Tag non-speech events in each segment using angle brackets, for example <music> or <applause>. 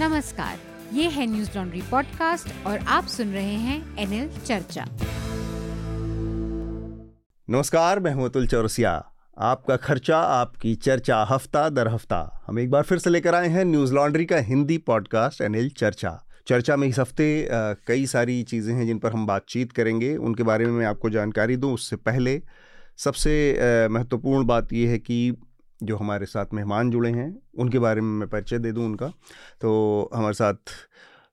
नमस्कार, ये है न्यूज़ लॉन्ड्री पॉडकास्ट और आप सुन रहे हैं एनएल चर्चा। नमस्कार, मैं हूँ अतुल चौरसिया। आपका खर्चा, आपकी चर्चा, हफ़्ता दर हफ़्ता। हम एक बार फिर से लेकर आए हैं न्यूज़ लॉन्ड्री का हिंदी पॉडकास्ट, एनएल चर्चा। चर्चा में इस हफ़्ते कई सारी चीज़ें हैं जिन पर हम बातचीत करेंगे। उनके बारे में मैं आपको जानकारी दूँ। उससे पहले सबसे महत्वपूर्ण बात यह है कि जो हमारे साथ मेहमान जुड़े हैं उनके बारे में मैं परिचय दे दूँ उनका। तो हमारे साथ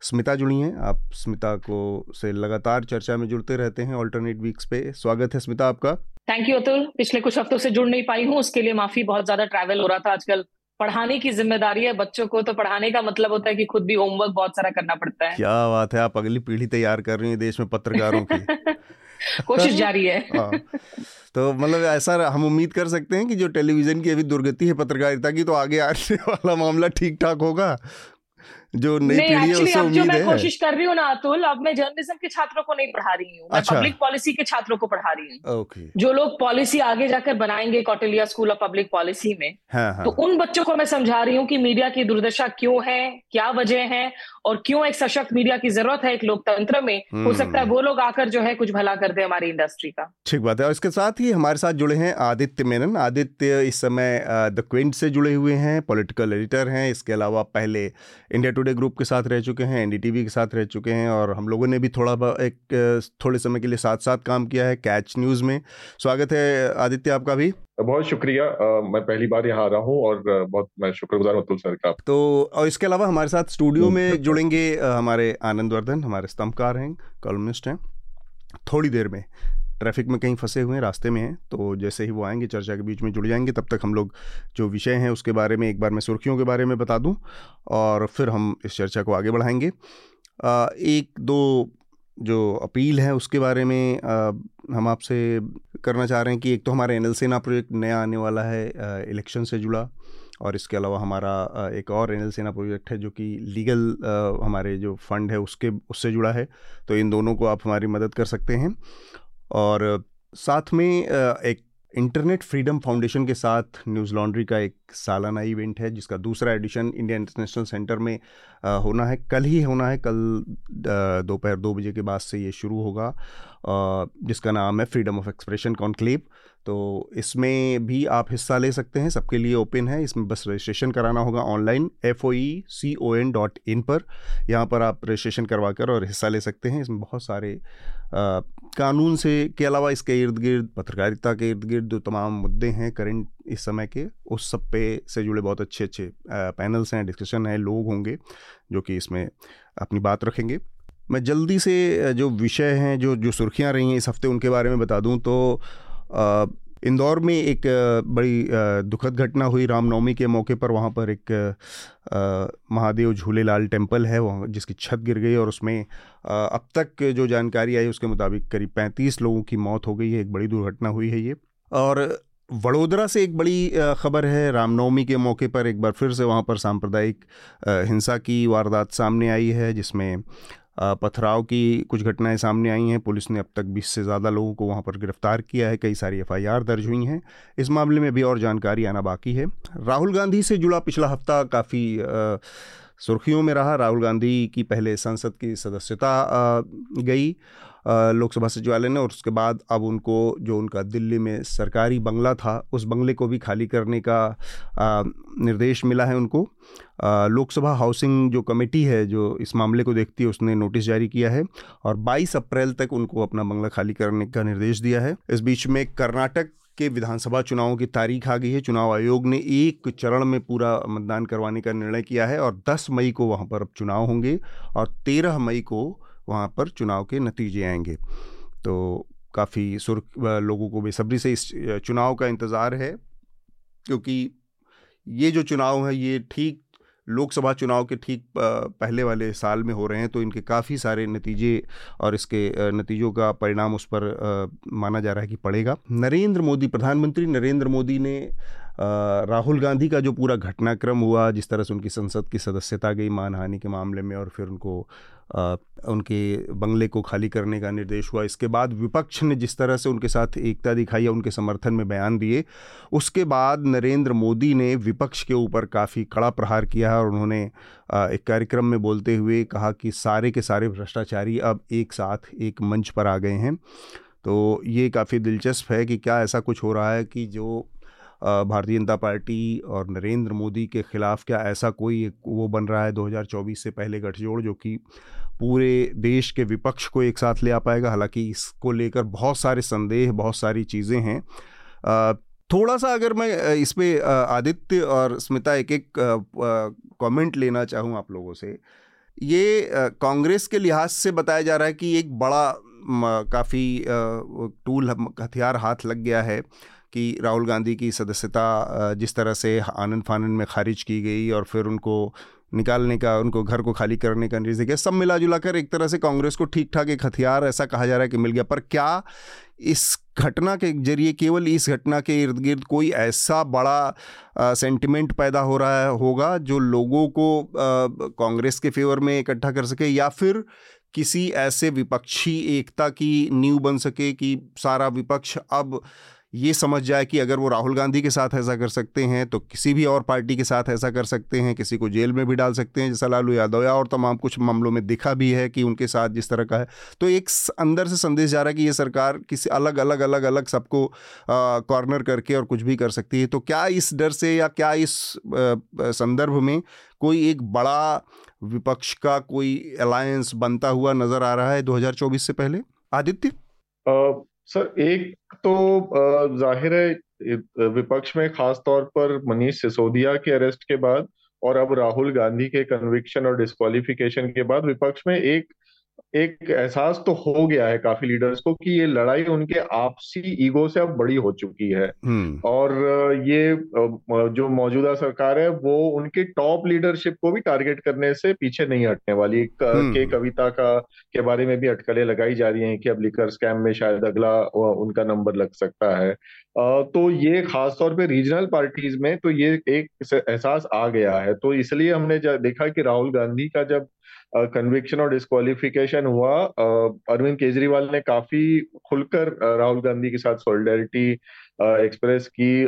स्मिता जुड़ी हैं। आप स्मिता को से लगातार चर्चा में जुड़ते रहते हैं ऑल्टरनेट वीक्स पे। स्वागत है स्मिता आपका। थैंक यू अतुल पिछले कुछ हफ्तों से जुड़ नहीं पाई हूँ उसके लिए माफ़ी बहुत ज़्यादा ट्रैवल हो रहा था आजकल। पढ़ाने की ज़िम्मेदारी है बच्चों को तो पढ़ाने का मतलब होता है कि खुद भी होमवर्क बहुत सारा करना पड़ता है। क्या बात है आप अगली पीढ़ी तैयार कर रही हैं देश में पत्रकारों की। <laughs> <laughs> कोशिश जारी है। हाँ। तो मतलब ऐसा हम उम्मीद कर सकते हैं कि जो टेलीविज़न की अभी दुर्गति है पत्रकारिता की तो आगे आने <laughs> वाला मामला ठीक ठाक होगा। जो नई पीढ़ी है उससे उम्मीद मैं है। कोशिश कर रही हूँ ना अतुल अब मैं जर्नलिज्म के छात्रों को नहीं पढ़ा रही हूँ। अच्छा। पब्लिक पॉलिसी के छात्रों को पढ़ा रही हूँ। ओके जो लोग पॉलिसी आगे जाकर बनाएँगे Kautilya school of public policy में हाँ हाँ। तो उन बच्चों को मैं समझा रही हूँ कि मीडिया की दुर्दशा क्यों है क्या वजह है और क्यों एक सशक्त मीडिया की ज़रूरत है एक लोकतंत्र में। हो सकता है हम्म। वो लोग आकर जो है कुछ भला कर दे हमारी इंडस्ट्री का। ठीक बात है। और इसके साथ ही हमारे साथ जुड़े हैं आदित्य मेनन। आदित्य इस समय द क्विंट से जुड़े हुए हैं पॉलिटिकल एडिटर हैं। इसके अलावा पहले इंडिया टुडे ग्रुप के साथ रह चुके हैं एनडीटीवी के साथ रह चुके हैं और हम लोगों ने भी थोड़ा एक थोड़े समय के लिए साथ साथ काम किया है कैच न्यूज़ में। स्वागत है आदित्य आपका भी। बहुत शुक्रिया। अ, मैं पहली बार यहाँ आ रहा हूँ और बहुत मैं शुक्रगुजार हूँ अतुल सर का। तो और इसके अलावा हमारे साथ स्टूडियो में जुड़ेंगे हमारे आनंद वर्धन हमारे स्तंभकार हैं कॉलमिस्ट हैं। थोड़ी देर में ट्रैफ़िक में कहीं फंसे हुए हैं, रास्ते में हैं तो जैसे ही वो आएँगे, चर्चा के बीच में जुड़ जाएँगे, तब तक हम लोग जो विषय हैं उसके बारे में, एक बार मैं सुर्खियों के बारे में बता दूँ और फिर हम इस चर्चा को आगे बढ़ाएँगे। एक दो जो अपील है उसके बारे में हम आपसे करना चाह रहे हैं कि एक तो हमारा एनएल सेना प्रोजेक्ट नया आने वाला है इलेक्शन से जुड़ा और इसके अलावा हमारा एक और एनएल सेना प्रोजेक्ट है जो कि लीगल हमारे जो फंड है उसके, उससे जुड़ा है तो इन दोनों को आप हमारी मदद कर सकते हैं। और साथ में एक इंटरनेट फ्रीडम फाउंडेशन के साथ न्यूज़ लॉन्ड्री का एक सालाना इवेंट है जिसका दूसरा एडिशन इंडिया इंटरनेशनल सेंटर में होना है। कल ही होना है कल दोपहर दो बजे के बाद से ये शुरू होगा जिसका नाम है फ्रीडम ऑफ़ एक्सप्रेशन कॉन्क्लेव। तो इसमें भी आप हिस्सा ले सकते हैं सबके लिए ओपन है। इसमें बस रजिस्ट्रेशन कराना होगा online F O E C O N dot in पर। यहाँ पर आप रजिस्ट्रेशन करवा कर और हिस्सा ले सकते हैं। इसमें बहुत सारे अ, कानून से के अलावा इसके इर्द गिर्द, पत्रकारिता के इर्द गिर्द जो तमाम मुद्दे हैं करंट इस समय के, उस सब पे से जुड़े बहुत अच्छे अच्छे पैनल्स हैं डिस्कशन हैं, लोग होंगे जो कि इसमें अपनी बात रखेंगे। मैं जल्दी से जो विषय हैं, जो जो सुर्खियाँ रही हैं इस हफ़्ते उनके बारे में बता दूँ तो इंदौर में एक बड़ी दुखद घटना हुई रामनवमी के मौके पर। वहाँ पर एक महादेव झूलेलाल टेंपल है, वहाँ जिसकी छत गिर गई और उसमें अब तक जो जानकारी आई उसके मुताबिक करीब पैंतीस लोगों की मौत हो गई है। एक बड़ी दुर्घटना हुई है ये। और वडोदरा से एक बड़ी खबर है, रामनवमी के मौके पर एक बार फिर से वहाँ पर सांप्रदायिक हिंसा की वारदात सामने आई है, जिसमें पथराव की कुछ घटनाएँ सामने आई हैं। पुलिस ने अब तक 20 से ज़्यादा लोगों को वहाँ पर गिरफ़्तार किया है। कई सारी एफआईआर दर्ज हुई हैं। इस मामले में भी और जानकारी आना बाकी है। राहुल गांधी से जुड़ा पिछला हफ़्ता काफ़ी सुर्खियों में रहा। राहुल गांधी की पहले संसद की सदस्यता गई। लोकसभा सचिवालय ने और उसके बाद अब उनको जो उनका दिल्ली में सरकारी बंगला था, उस बंगले को भी खाली करने का निर्देश मिला है उनको। लोकसभा हाउसिंग जो कमेटी है, जो इस मामले को देखती है, उसने नोटिस जारी किया है और 22 अप्रैल तक उनको अपना बंगला खाली करने का निर्देश दिया है। इस बीच में कर्नाटक के विधानसभा चुनावों की तारीख आ गई है। चुनाव आयोग ने एक चरण में पूरा मतदान करवाने का निर्णय किया है और 10 मई को वहाँ पर अब चुनाव होंगे और 13 मई को वहाँ पर चुनाव के नतीजे आएँगे। तो काफ़ी सुर्ख लोगों को बेसब्री से इस चुनाव का इंतज़ार है, क्योंकि ये जो चुनाव है, ये ठीक लोकसभा चुनाव के ठीक पहले वाले साल में हो रहे हैं तो इनके काफ़ी सारे नतीजे और इसके नतीजों का परिणाम उस पर माना जा रहा है कि पड़ेगा। नरेंद्र मोदी, प्रधानमंत्री नरेंद्र मोदी ने राहुल गांधी का जो पूरा घटनाक्रम हुआ, जिस तरह से उनकी संसद की सदस्यता गई, मानहानि के मामले में, और फिर उनको उनके बंगले को खाली करने का निर्देश हुआ। इसके बाद विपक्ष ने जिस तरह से उनके साथ एकता दिखाई या उनके समर्थन में बयान दिए, उसके बाद नरेंद्र मोदी ने विपक्ष के ऊपर काफ़ी कड़ा प्रहार किया और उन्होंने एक कार्यक्रम में बोलते हुए कहा कि सारे के सारे भ्रष्टाचारी अब एक साथ, एक मंच पर आ गए हैं। तो ये काफ़ी दिलचस्प है कि क्या ऐसा कुछ हो रहा है कि जो भारतीय जनता पार्टी और नरेंद्र मोदी के ख़िलाफ़ क्या ऐसा कोई वो बन रहा है 2024 से पहले गठजोड़ जो कि पूरे देश के विपक्ष को एक साथ ले आ पाएगा? हालाँकि इसको लेकर बहुत सारे संदेह, बहुत सारी चीज़ें हैं। थोड़ा सा अगर मैं इस पर आदित्य और स्मिता एक एक कमेंट लेना चाहूँ आप लोगों से। ये कांग्रेस के लिहाज से बताया जा रहा है कि एक बड़ा काफ़ी टूल हथियार हाथ लग गया है। कि राहुल गांधी की सदस्यता जिस तरह से आनंद फानंद में खारिज की गई और फिर उनको निकालने का, उनको घर को खाली करने का निर्देश दिया, सब मिला जुला कर एक तरह से कांग्रेस को ठीक ठाक एक हथियार ऐसा कहा जा रहा है कि मिल गया। पर क्या इस घटना के ज़रिए, केवल इस घटना के इर्द गिर्द कोई ऐसा बड़ा सेंटिमेंट पैदा हो रहा है, होगा जो लोगों को कांग्रेस के फेवर में इकट्ठा कर सके या फिर किसी ऐसे विपक्षी एकता की नींव बन सके कि सारा विपक्ष अब ये समझ जाए कि अगर वो राहुल गांधी के साथ ऐसा कर सकते हैं तो किसी भी और पार्टी के साथ ऐसा कर सकते हैं, किसी को जेल में भी डाल सकते हैं, जैसा लालू यादव या और तमाम कुछ मामलों में दिखा भी है कि उनके साथ जिस तरह का है। तो एक अंदर से संदेश जा रहा है कि ये सरकार किसी अलग अलग अलग अलग सबको कॉर्नर करके और कुछ भी कर सकती है। तो क्या इस डर से या क्या इस संदर्भ में कोई एक बड़ा विपक्ष का कोई अलायंस बनता हुआ नज़र आ रहा है 2024 से पहले? आदित्य? सर, एक तो ज़ाहिर है विपक्ष में खास तौर पर मनीष सिसोदिया के अरेस्ट के बाद और अब राहुल गांधी के कन्विक्शन और डिस्कालिफिकेशन के बाद विपक्ष में एक एक एहसास तो हो गया है काफ़ी लीडर्स को कि ये लड़ाई उनके आपसी ईगो से अब बड़ी हो चुकी है हम्म। और ये जो मौजूदा सरकार है वो उनके टॉप लीडरशिप को भी टारगेट करने से पीछे नहीं हटने वाली के हम्म। कविता का के बारे में भी अटकलें लगाई जा रही हैं कि अब लिकर स्कैम में शायद अगला उनका नंबर लग सकता है तो ये खासतौर पे रीजनल पार्टीज़ में तो ये एक एहसास आ गया है तो इसलिए हमने देखा कि राहुल गांधी का जब कन्विक्शन और डिस्कालिफिकेशन हुआ। अरविंद केजरीवाल ने काफ़ी खुलकर राहुल गांधी के साथ सॉलिडेरिटी एक्सप्रेस की।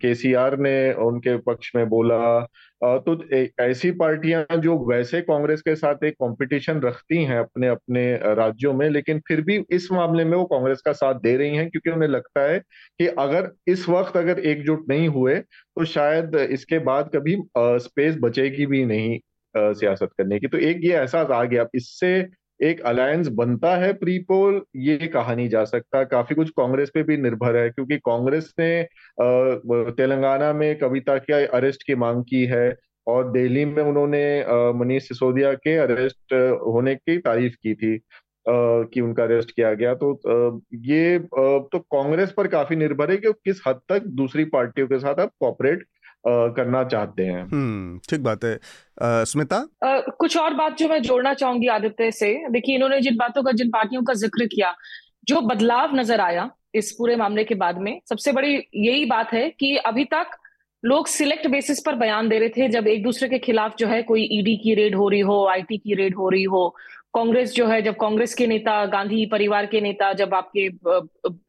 केसीआर ने उनके पक्ष में बोला। तो ऐसी पार्टियाँ जो वैसे कांग्रेस के साथ एक कंपटीशन रखती हैं अपने अपने राज्यों में, लेकिन फिर भी इस मामले में वो कांग्रेस का साथ दे रही हैं, क्योंकि उन्हें लगता है कि अगर इस वक्त अगर एकजुट नहीं हुए तो शायद इसके बाद कभी स्पेस बचेगी भी नहीं। सियासत करने की। तो एक ये एहसास आ गया। इससे एक अलायंस बनता है प्री पोल ये कहा नहीं जा सकता। काफ़ी कुछ कांग्रेस पे भी निर्भर है, क्योंकि कांग्रेस ने तेलंगाना में कविता के अरेस्ट की मांग की है और दिल्ली में उन्होंने मनीष सिसोदिया के अरेस्ट होने की तारीफ़ की थी कि उनका अरेस्ट किया गया। तो ये तो कांग्रेस पर काफ़ी निर्भर है कि किस हद तक दूसरी पार्टियों के साथ अब कॉपरेट करना चाहते हैं। हम्म ठीक बात है। स्मिता? कुछ और बात जो मैं जोड़ना चाहूँगी आदित्य से देखिए इन्होंने जिन बातों का जिन पार्टियों का ज़िक्र किया जो बदलाव नज़र आया इस पूरे मामले के बाद में सबसे बड़ी यही बात है कि अभी तक लोग सिलेक्ट बेसिस पर बयान दे रहे थे जब एक दूसरे के खिलाफ जो है कोई ईडी की रेड हो रही हो आईटी की रेड हो रही हो कांग्रेस जो है, जब कांग्रेस के नेता, गांधी परिवार के नेता जब आपके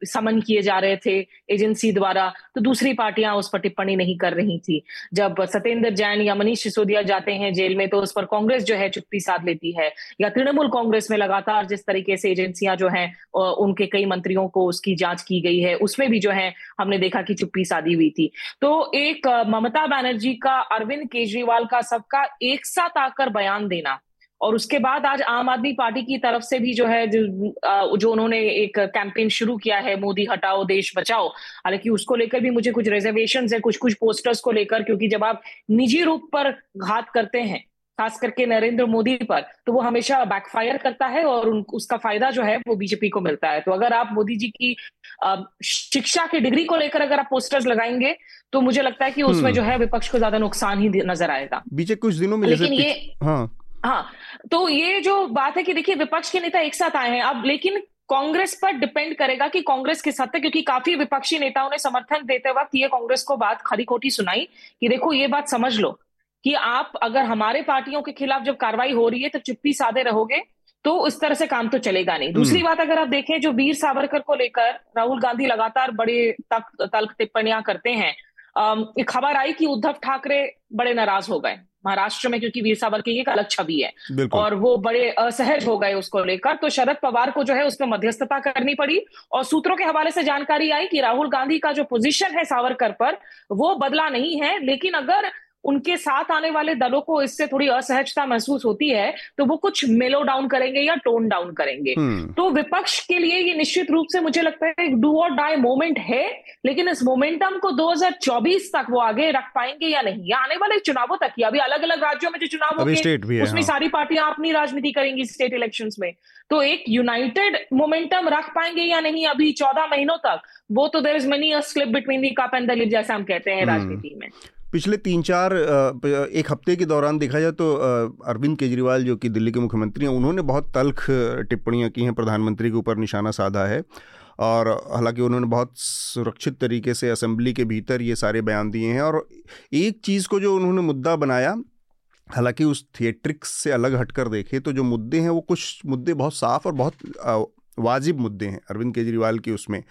समन किए जा रहे थे एजेंसी द्वारा तो दूसरी पार्टियाँ उस पर टिप्पणी नहीं कर रही थी। जब सत्येंद्र जैन या मनीष सिसोदिया जाते हैं जेल में तो उस पर कांग्रेस जो है चुप्पी साध लेती है। या तृणमूल कांग्रेस में लगातार जिस तरीके से एजेंसियाँ जो है उनके कई मंत्रियों को उसकी जाँच की गई है, उसमें भी जो है हमने देखा कि चुप्पी साधी हुई थी। तो एक ममता बनर्जी का, अरविंद केजरीवाल का सबका एक साथ आकर बयान देना और उसके बाद आज आम आदमी पार्टी की तरफ़ से भी जो है जो, जो उन्होंने एक कैंपेन शुरू किया है मोदी हटाओ देश बचाओ। हालाँकि उसको लेकर भी मुझे कुछ रिजर्वेशन है कुछ कुछ पोस्टर्स को लेकर क्योंकि जब आप निजी रूप पर घात करते हैं खास करके नरेंद्र मोदी पर तो वो हमेशा बैकफायर करता है और उन, उसका फ़ायदा जो है वो बीजेपी को मिलता है। तो अगर आप मोदी जी की शिक्षा की डिग्री को लेकर अगर आप पोस्टर्स लगाएँगे तो मुझे लगता है कि उसमें हम्म। जो है विपक्ष को ज़्यादा नुकसान ही नज़र आएगा। बीजे कुछ दिनों में लेकिन ये हाँ। हाँ तो ये जो बात है कि देखिए विपक्ष के नेता एक साथ आए हैं। अब लेकिन कांग्रेस पर डिपेंड करेगा कि कांग्रेस किस हद तक क्योंकि काफ़ी विपक्षी नेताओं ने समर्थन देते वक्त ये कांग्रेस को बात खरी खोटी सुनाई कि देखो ये बात समझ लो कि आप अगर हमारे पार्टियों के खिलाफ जब कार्रवाई हो रही है तो चुप्पी साधे रहोगे तो इस तरह से काम तो चलेगा नहीं। दूसरी हम्म। बात अगर आप देखें जो वीर सावरकर को लेकर राहुल गांधी लगातार बड़े तक तल्ख टिप्पणियाँ करते हैं एक खबर आई कि उद्धव ठाकरे बड़े नाराज़ हो गए। महाराष्ट्र में क्योंकि वीर सावर की एक अलग छवि है। और वो बड़े असहज हो गए उसको लेकर तो शरद पवार को जो है उसमें मध्यस्थता करनी पड़ी और सूत्रों के हवाले से जानकारी आई कि राहुल गांधी का जो पोजीशन है सावरकर पर वो बदला नहीं है। लेकिन अगर उनके साथ आने वाले दलों को इससे थोड़ी असहजता महसूस होती है तो वो कुछ मेलो डाउन करेंगे या टोन डाउन करेंगे हम्म। तो विपक्ष के लिए ये निश्चित रूप से मुझे लगता है एक डू और डाई मोमेंट है लेकिन इस मोमेंटम को 2024 तक वो आगे रख पाएँगे या नहीं या आने वाले चुनावों तक ही अभी अलग अलग राज्यों में जो चुनाव होंगे उसमें हाँ। सारी पार्टियाँ अपनी राजनीति करेंगी स्टेट इलेक्शन में तो एक यूनाइटेड मोमेंटम रख पाएँगे या नहीं अभी चौदह महीनों तक वो तो there is many slip between the cup and the lip जैसा हम कहते हैं हम्म। राजनीति में पिछले तीन चार एक हफ़्ते के दौरान देखा जाए तो अरविंद केजरीवाल, जो कि दिल्ली के मुख्यमंत्री हैं, उन्होंने बहुत तल्ख टिप्पणियाँ की हैं, प्रधानमंत्री के ऊपर निशाना साधा है। और हालाँकि उन्होंने बहुत सुरक्षित तरीके से असेंबली के भीतर ये सारे बयान दिए हैं और एक चीज़ को जो उन्होंने मुद्दा बनाया, हालाँकि उस थिएट्रिक्स से अलग हटकर देखे तो जो मुद्दे हैं, वो कुछ मुद्दे बहुत साफ़ और बहुत वाजिब मुद्दे हैं अरविंद केजरीवाल के उसमें,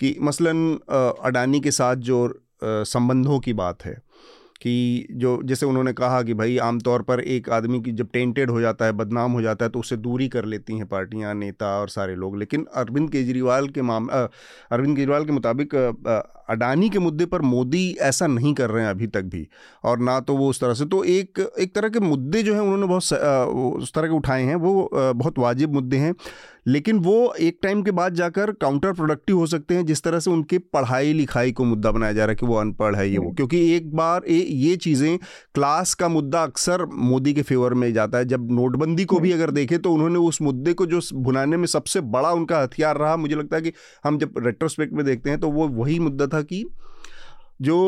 कि मसलन अडानी के साथ जो संबंधों की बात है। कि जो, जैसे उन्होंने कहा कि भाई आमतौर पर एक आदमी की जब टेंटेड हो जाता है, बदनाम हो जाता है तो उससे दूरी कर लेती हैं पार्टियाँ, नेता और सारे लोग। लेकिन अरविंद केजरीवाल के माम अरविंद केजरीवाल के मुताबिक अडानी के मुद्दे पर मोदी ऐसा नहीं कर रहे हैं अभी तक भी। और ना तो वो उस तरह से तो एक एक तरह के मुद्दे जो हैं उन्होंने बहुत उस तरह के उठाए हैं, वो बहुत वाजिब मुद्दे हैं। लेकिन वो एक टाइम के बाद जाकर काउंटर प्रोडक्टिव हो सकते हैं जिस तरह से उनके पढ़ाई लिखाई को मुद्दा बनाया जा रहा है कि वो अनपढ़ है ये वो हम्म। क्योंकि एक बार ए, ये चीज़ें क्लास का मुद्दा अक्सर मोदी के फेवर में जाता है जब नोटबंदी को भी हम्म। अगर देखें तो उन्होंने उस मुद्दे को जो भुनाने में सबसे बड़ा उनका हथियार रहा मुझे लगता है कि हम जब रेट्रोस्पेक्ट में देखते हैं तो वो वही मुद्दा था कि जो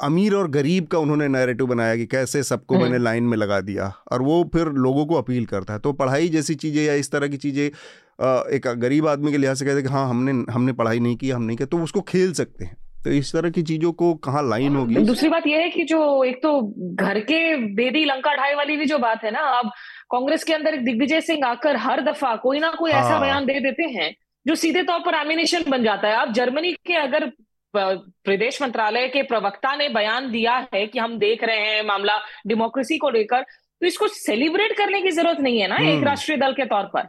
अमीर और गरीब का उन्होंने नैरेटिव बनाया कि कैसे सबको मैंने लाइन हम्म। में लगा दिया और वो फिर लोगों को अपील करता है तो पढ़ाई जैसी चीज़ें या इस तरह की चीज़ें एक गरीब आदमी के लिहाज से कहते हैं कि हाँ हमने हमने पढ़ाई नहीं की हम नहीं किया तो उसको खेल सकते हैं तो इस तरह की चीज़ों को कहाँ लाइन होगी दूसरी बात यह है कि जो एक तो घर के बेदी लंका ढाई वाली भी जो बात है ना अब कांग्रेस के अंदर एक दिग्विजय सिंह आकर हर दफ़ा कोई ना कोई ऐसा हाँ। बयान दे देते हैं जो सीधे तौर पर एमिनेशन बन जाता है अब जर्मनी के अगर प्रदेश मंत्रालय के प्रवक्ता ने बयान दिया है कि हम देख रहे हैं मामला डेमोक्रेसी को लेकर तो इसको सेलिब्रेट करने की ज़रूरत नहीं है ना एक हम्म। राष्ट्रीय दल के तौर पर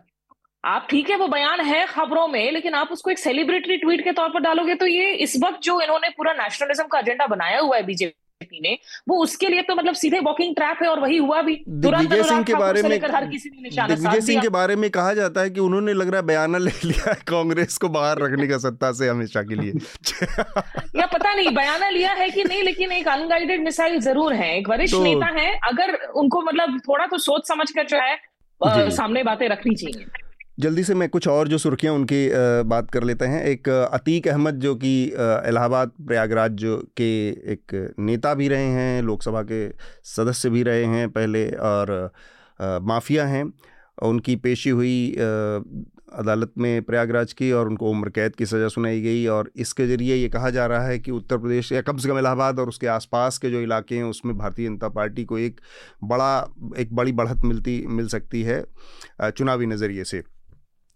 आप ठीक है वो बयान है खबरों में लेकिन आप उसको एक सेलिब्रिटी ट्वीट के तौर पर डालोगे तो ये इस वक्त जो इन्होंने पूरा नेशनलिज्म का एजेंडा बनाया हुआ है बीजेपी ने वो उसके लिए तो मतलब सीधे वॉकिंग ट्रैप है और वही हुआ भी। दिग्विजय सिंह के बारे में हर किसी ने दिग्विजय सिंह के बारे में कहा जाता है कि उन्होंने लग रहा है बयान ले लिया है कांग्रेस को बाहर रखने का सत्ता से हमेशा के लिए। <laughs> या पता नहीं बयाना लिया है कि नहीं लेकिन एक अनगाइडेड मिसाइल ज़रूर है। एक वरिष्ठ तो, नेता है अगर उनको मतलब थोड़ा तो सोच समझ कर जो है सामने बातें रखनी चाहिए। जल्दी से मैं कुछ और जो सुर्खियाँ उनकी बात कर लेते हैं। एक, अतीक अहमद जो कि इलाहाबाद प्रयागराज के एक नेता भी रहे हैं, लोकसभा के सदस्य भी रहे हैं पहले और माफिया हैं। उनकी पेशी हुई अदालत में प्रयागराज की और उनको उम्र कैद की सज़ा सुनाई गई और इसके ज़रिए ये कहा जा रहा है कि उत्तर प्रदेश या कम से कम इलाहाबाद और उसके आसपास के जो इलाके हैं उसमें भारतीय जनता पार्टी को एक बड़ा, एक बड़ी बढ़त मिलती, मिल सकती है चुनावी नज़रिए से।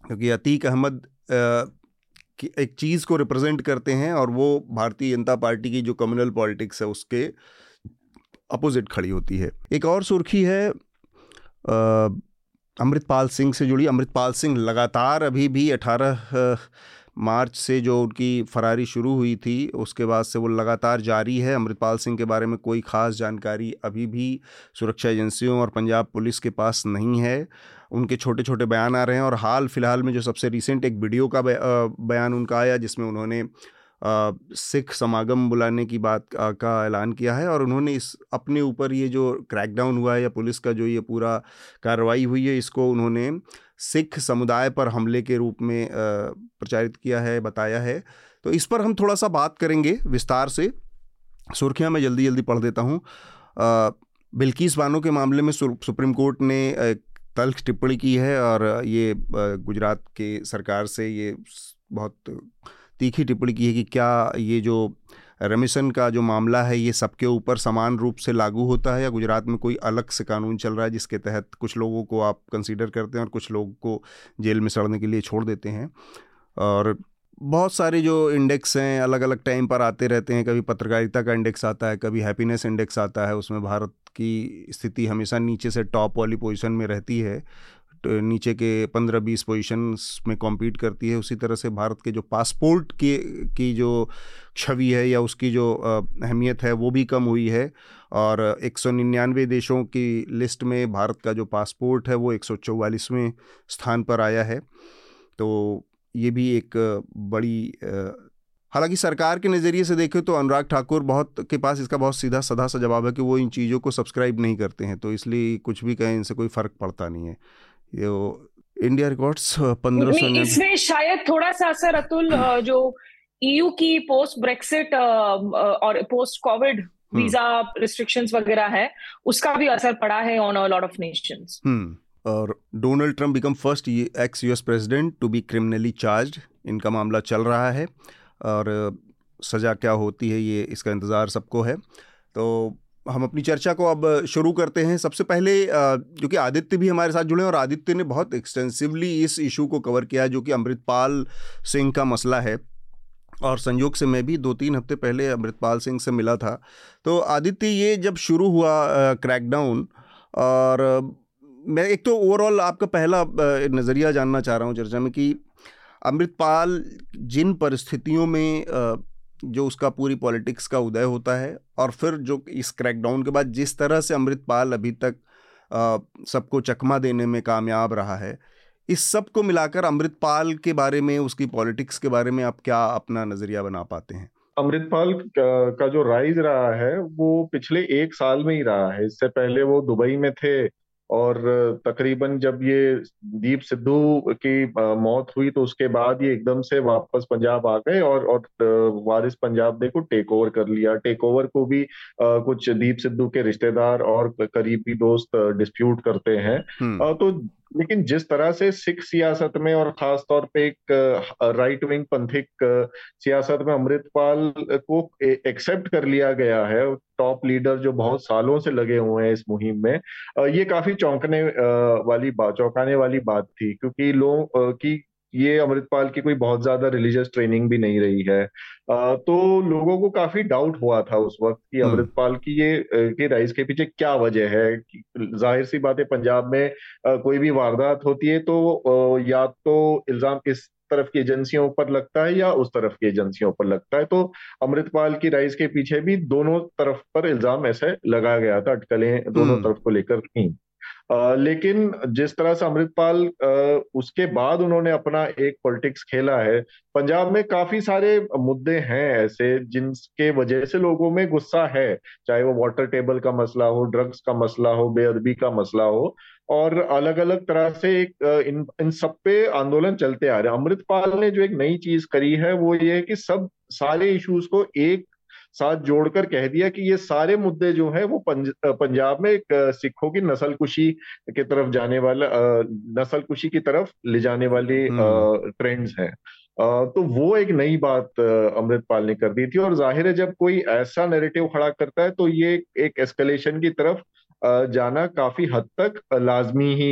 क्योंकि अतीक अहमद एक चीज़ को रिप्रेजेंट करते हैं और वो भारतीय जनता पार्टी की जो कम्युनल पॉलिटिक्स है, उसके अपोजिट खड़ी होती है। एक और सुर्खी है अमृतपाल सिंह से जुड़ी। अमृतपाल सिंह लगातार अभी भी 18 मार्च से जो उनकी फरारी शुरू हुई थी, उसके बाद से वो लगातार जारी है। अमृतपाल सिंह के बारे में कोई ख़ास जानकारी अभी भी सुरक्षा एजेंसियों और पंजाब पुलिस के पास नहीं है। उनके छोटे छोटे बयान आ रहे हैं और हाल फ़िलहाल में जो सबसे रिसेंट एक वीडियो का बयान उनका आया जिसमें उन्होंने सिख समागम बुलाने की बात का ऐलान किया है और उन्होंने इस, अपने ऊपर ये जो क्रैकडाउन हुआ है या पुलिस का जो ये पूरा कार्रवाई हुई है, इसको उन्होंने सिख समुदाय पर हमले के रूप में प्रचारित किया है, बताया है। तो इस पर हम थोड़ा सा बात करेंगे विस्तार से। सुर्खियाँ मैं जल्दी जल्दी पढ़ देता हूँ। बिल्किस बानो के मामले में सुप्रीम कोर्ट ने तल्ख टिप्पणी की है और ये गुजरात के सरकार से ये बहुत तीखी टिप्पणी की है कि क्या ये जो रेमिशन का जो मामला है ये सबके ऊपर समान रूप से लागू होता है या गुजरात में कोई अलग से कानून चल रहा है जिसके तहत कुछ लोगों को आप कंसीडर करते हैं और कुछ लोगों को जेल में सड़ने के लिए छोड़ देते हैं? और बहुत सारे जो इंडेक्स हैं अलग अलग टाइम पर आते रहते हैं। कभी पत्रकारिता का इंडेक्स आता है, कभी हैप्पीनेस इंडेक्स आता है। उसमें भारत की स्थिति हमेशा नीचे से टॉप वाली पोजीशन में रहती है। तो नीचे के पंद्रह बीस पोजीशंस में कॉम्पीट करती है। उसी तरह से भारत के जो पासपोर्ट की की जो छवि है या उसकी जो अहमियत है, वो भी कम हुई है। और एक सौ निन्यानवे देशों की लिस्ट में भारत का जो पासपोर्ट है, वो एक सौ चौवालीसवें स्थान पर आया है। तो ये भी एक बड़ी हालाँकि सरकार के नज़रिए से देखें तो अनुराग ठाकुर बहुत के पास इसका बहुत सीधा सदा सा जवाब है कि वो इन चीज़ों को सब्सक्राइब नहीं करते हैं तो इसलिए कुछ भी कहें इनसे कोई फ़र्क पड़ता नहीं है। ये इंडिया रिकॉर्ड्स पंद्रह सौ इसमें शायद थोड़ा सा असर अतुल जो ईयू की पोस्ट ब्रेक्सिट और पोस्ट कोविड वीज़ा रिस्ट्रिक्शंस वगैरह है उसका भी असर पड़ा है on a lot of nations और Donald Trump become first ex US president to be criminally charge इनका मामला चल रहा है और सज़ा क्या होती है ये इसका इंतज़ार सबको है। तो हम अपनी चर्चा को अब शुरू करते हैं। सबसे पहले क्योंकि आदित्य भी हमारे साथ जुड़े हैं और आदित्य ने बहुत एक्सटेंसिवली इस इशू को कवर किया है जो कि अमृतपाल सिंह का मसला है। और संयोग से मैं भी दो तीन हफ़्ते पहले अमृतपाल सिंह से मिला था। तो आदित्य ये जब शुरू हुआ क्रैकडाउन और मैं एक तो ओवरऑल आपका पहला नज़रिया जानना चाह रहा हूँ चर्चा में कि अमृतपाल जिन परिस्थितियों में जो उसका पूरी पॉलिटिक्स का उदय होता है और फिर जो इस क्रैकडाउन के बाद जिस तरह से अमृतपाल अभी तक सबको चकमा देने में कामयाब रहा है, इस सबको मिलाकर अमृतपाल के बारे में, उसकी पॉलिटिक्स के बारे में आप क्या अपना नज़रिया बना पाते हैं? अमृतपाल का जो राइज रहा है, वो पिछले एक साल में ही रहा है। इससे पहले वो दुबई में थे और तकरीबन जब ये दीप सिद्धू की मौत हुई तो उसके बाद ये एकदम से वापस पंजाब आ गए और और वारिस पंजाब ने को टेक ओवर कर लिया टेक ओवर को भी कुछ दीप सिद्धू के रिश्तेदार और करीबी दोस्त डिस्प्यूट करते हैं हम्म। तो लेकिन जिस तरह से सिख सियासत में और खास तौर पे एक राइट विंग पंथिक सियासत में अमृतपाल को एक्सेप्ट कर लिया गया है टॉप लीडर जो बहुत सालों से लगे हुए हैं इस मुहिम में ये काफ़ी चौंकने वाली बात चौंकाने वाली बात थी, क्योंकि लोग की ये अमृतपाल की कोई बहुत ज़्यादा रिलीजियस ट्रेनिंग भी नहीं रही है तो लोगों को काफ़ी डाउट हुआ था उस वक्त कि हम्म। अमृतपाल की ये के राइज के पीछे क्या वजह है ज़ाहिर सी बात है पंजाब में कोई भी वारदात होती है तो या तो इल्ज़ाम इस तरफ़ की एजेंसियों पर लगता है या उस तरफ़ की एजेंसियों पर लगता है तो अमृतपाल की राइज के पीछे भी दोनों तरफ़ पर इल्ज़ाम ऐसे लगाया गया था अटकलें दोनों हम्म। तरफ़ को लेकर थी लेकिन जिस तरह से अमृतपाल उसके बाद उन्होंने अपना एक पॉलिटिक्स खेला है, पंजाब में काफ़ी सारे मुद्दे हैं ऐसे जिनके वजह से लोगों में गुस्सा है, चाहे वो वाटर टेबल का मसला हो ड्रग्स का मसला हो, बेअदबी का मसला हो, और अलग अलग तरह से एक इन इन सब पे आंदोलन चलते आ रहे हैं। अमृतपाल ने जो एक नई चीज़ करी है, वो ये है कि सब सारे इश्यूज़ को एक साथ जोड़कर कह दिया कि ये सारे मुद्दे जो है वो पंज, पंजाब में एक सिखों की नस्ल कुशी की तरफ़ जाने वाला नस्ल कुशी की तरफ़ ले जाने वाली ट्रेंड्स हम्म। हैं तो वो एक नई बात अमृतपाल ने कर दी थी और ज़ाहिर है जब कोई ऐसा नैरेटिव खड़ा करता है तो ये एक एस्केलेशन की तरफ़ जाना काफ़ी हद तक लाजमी ही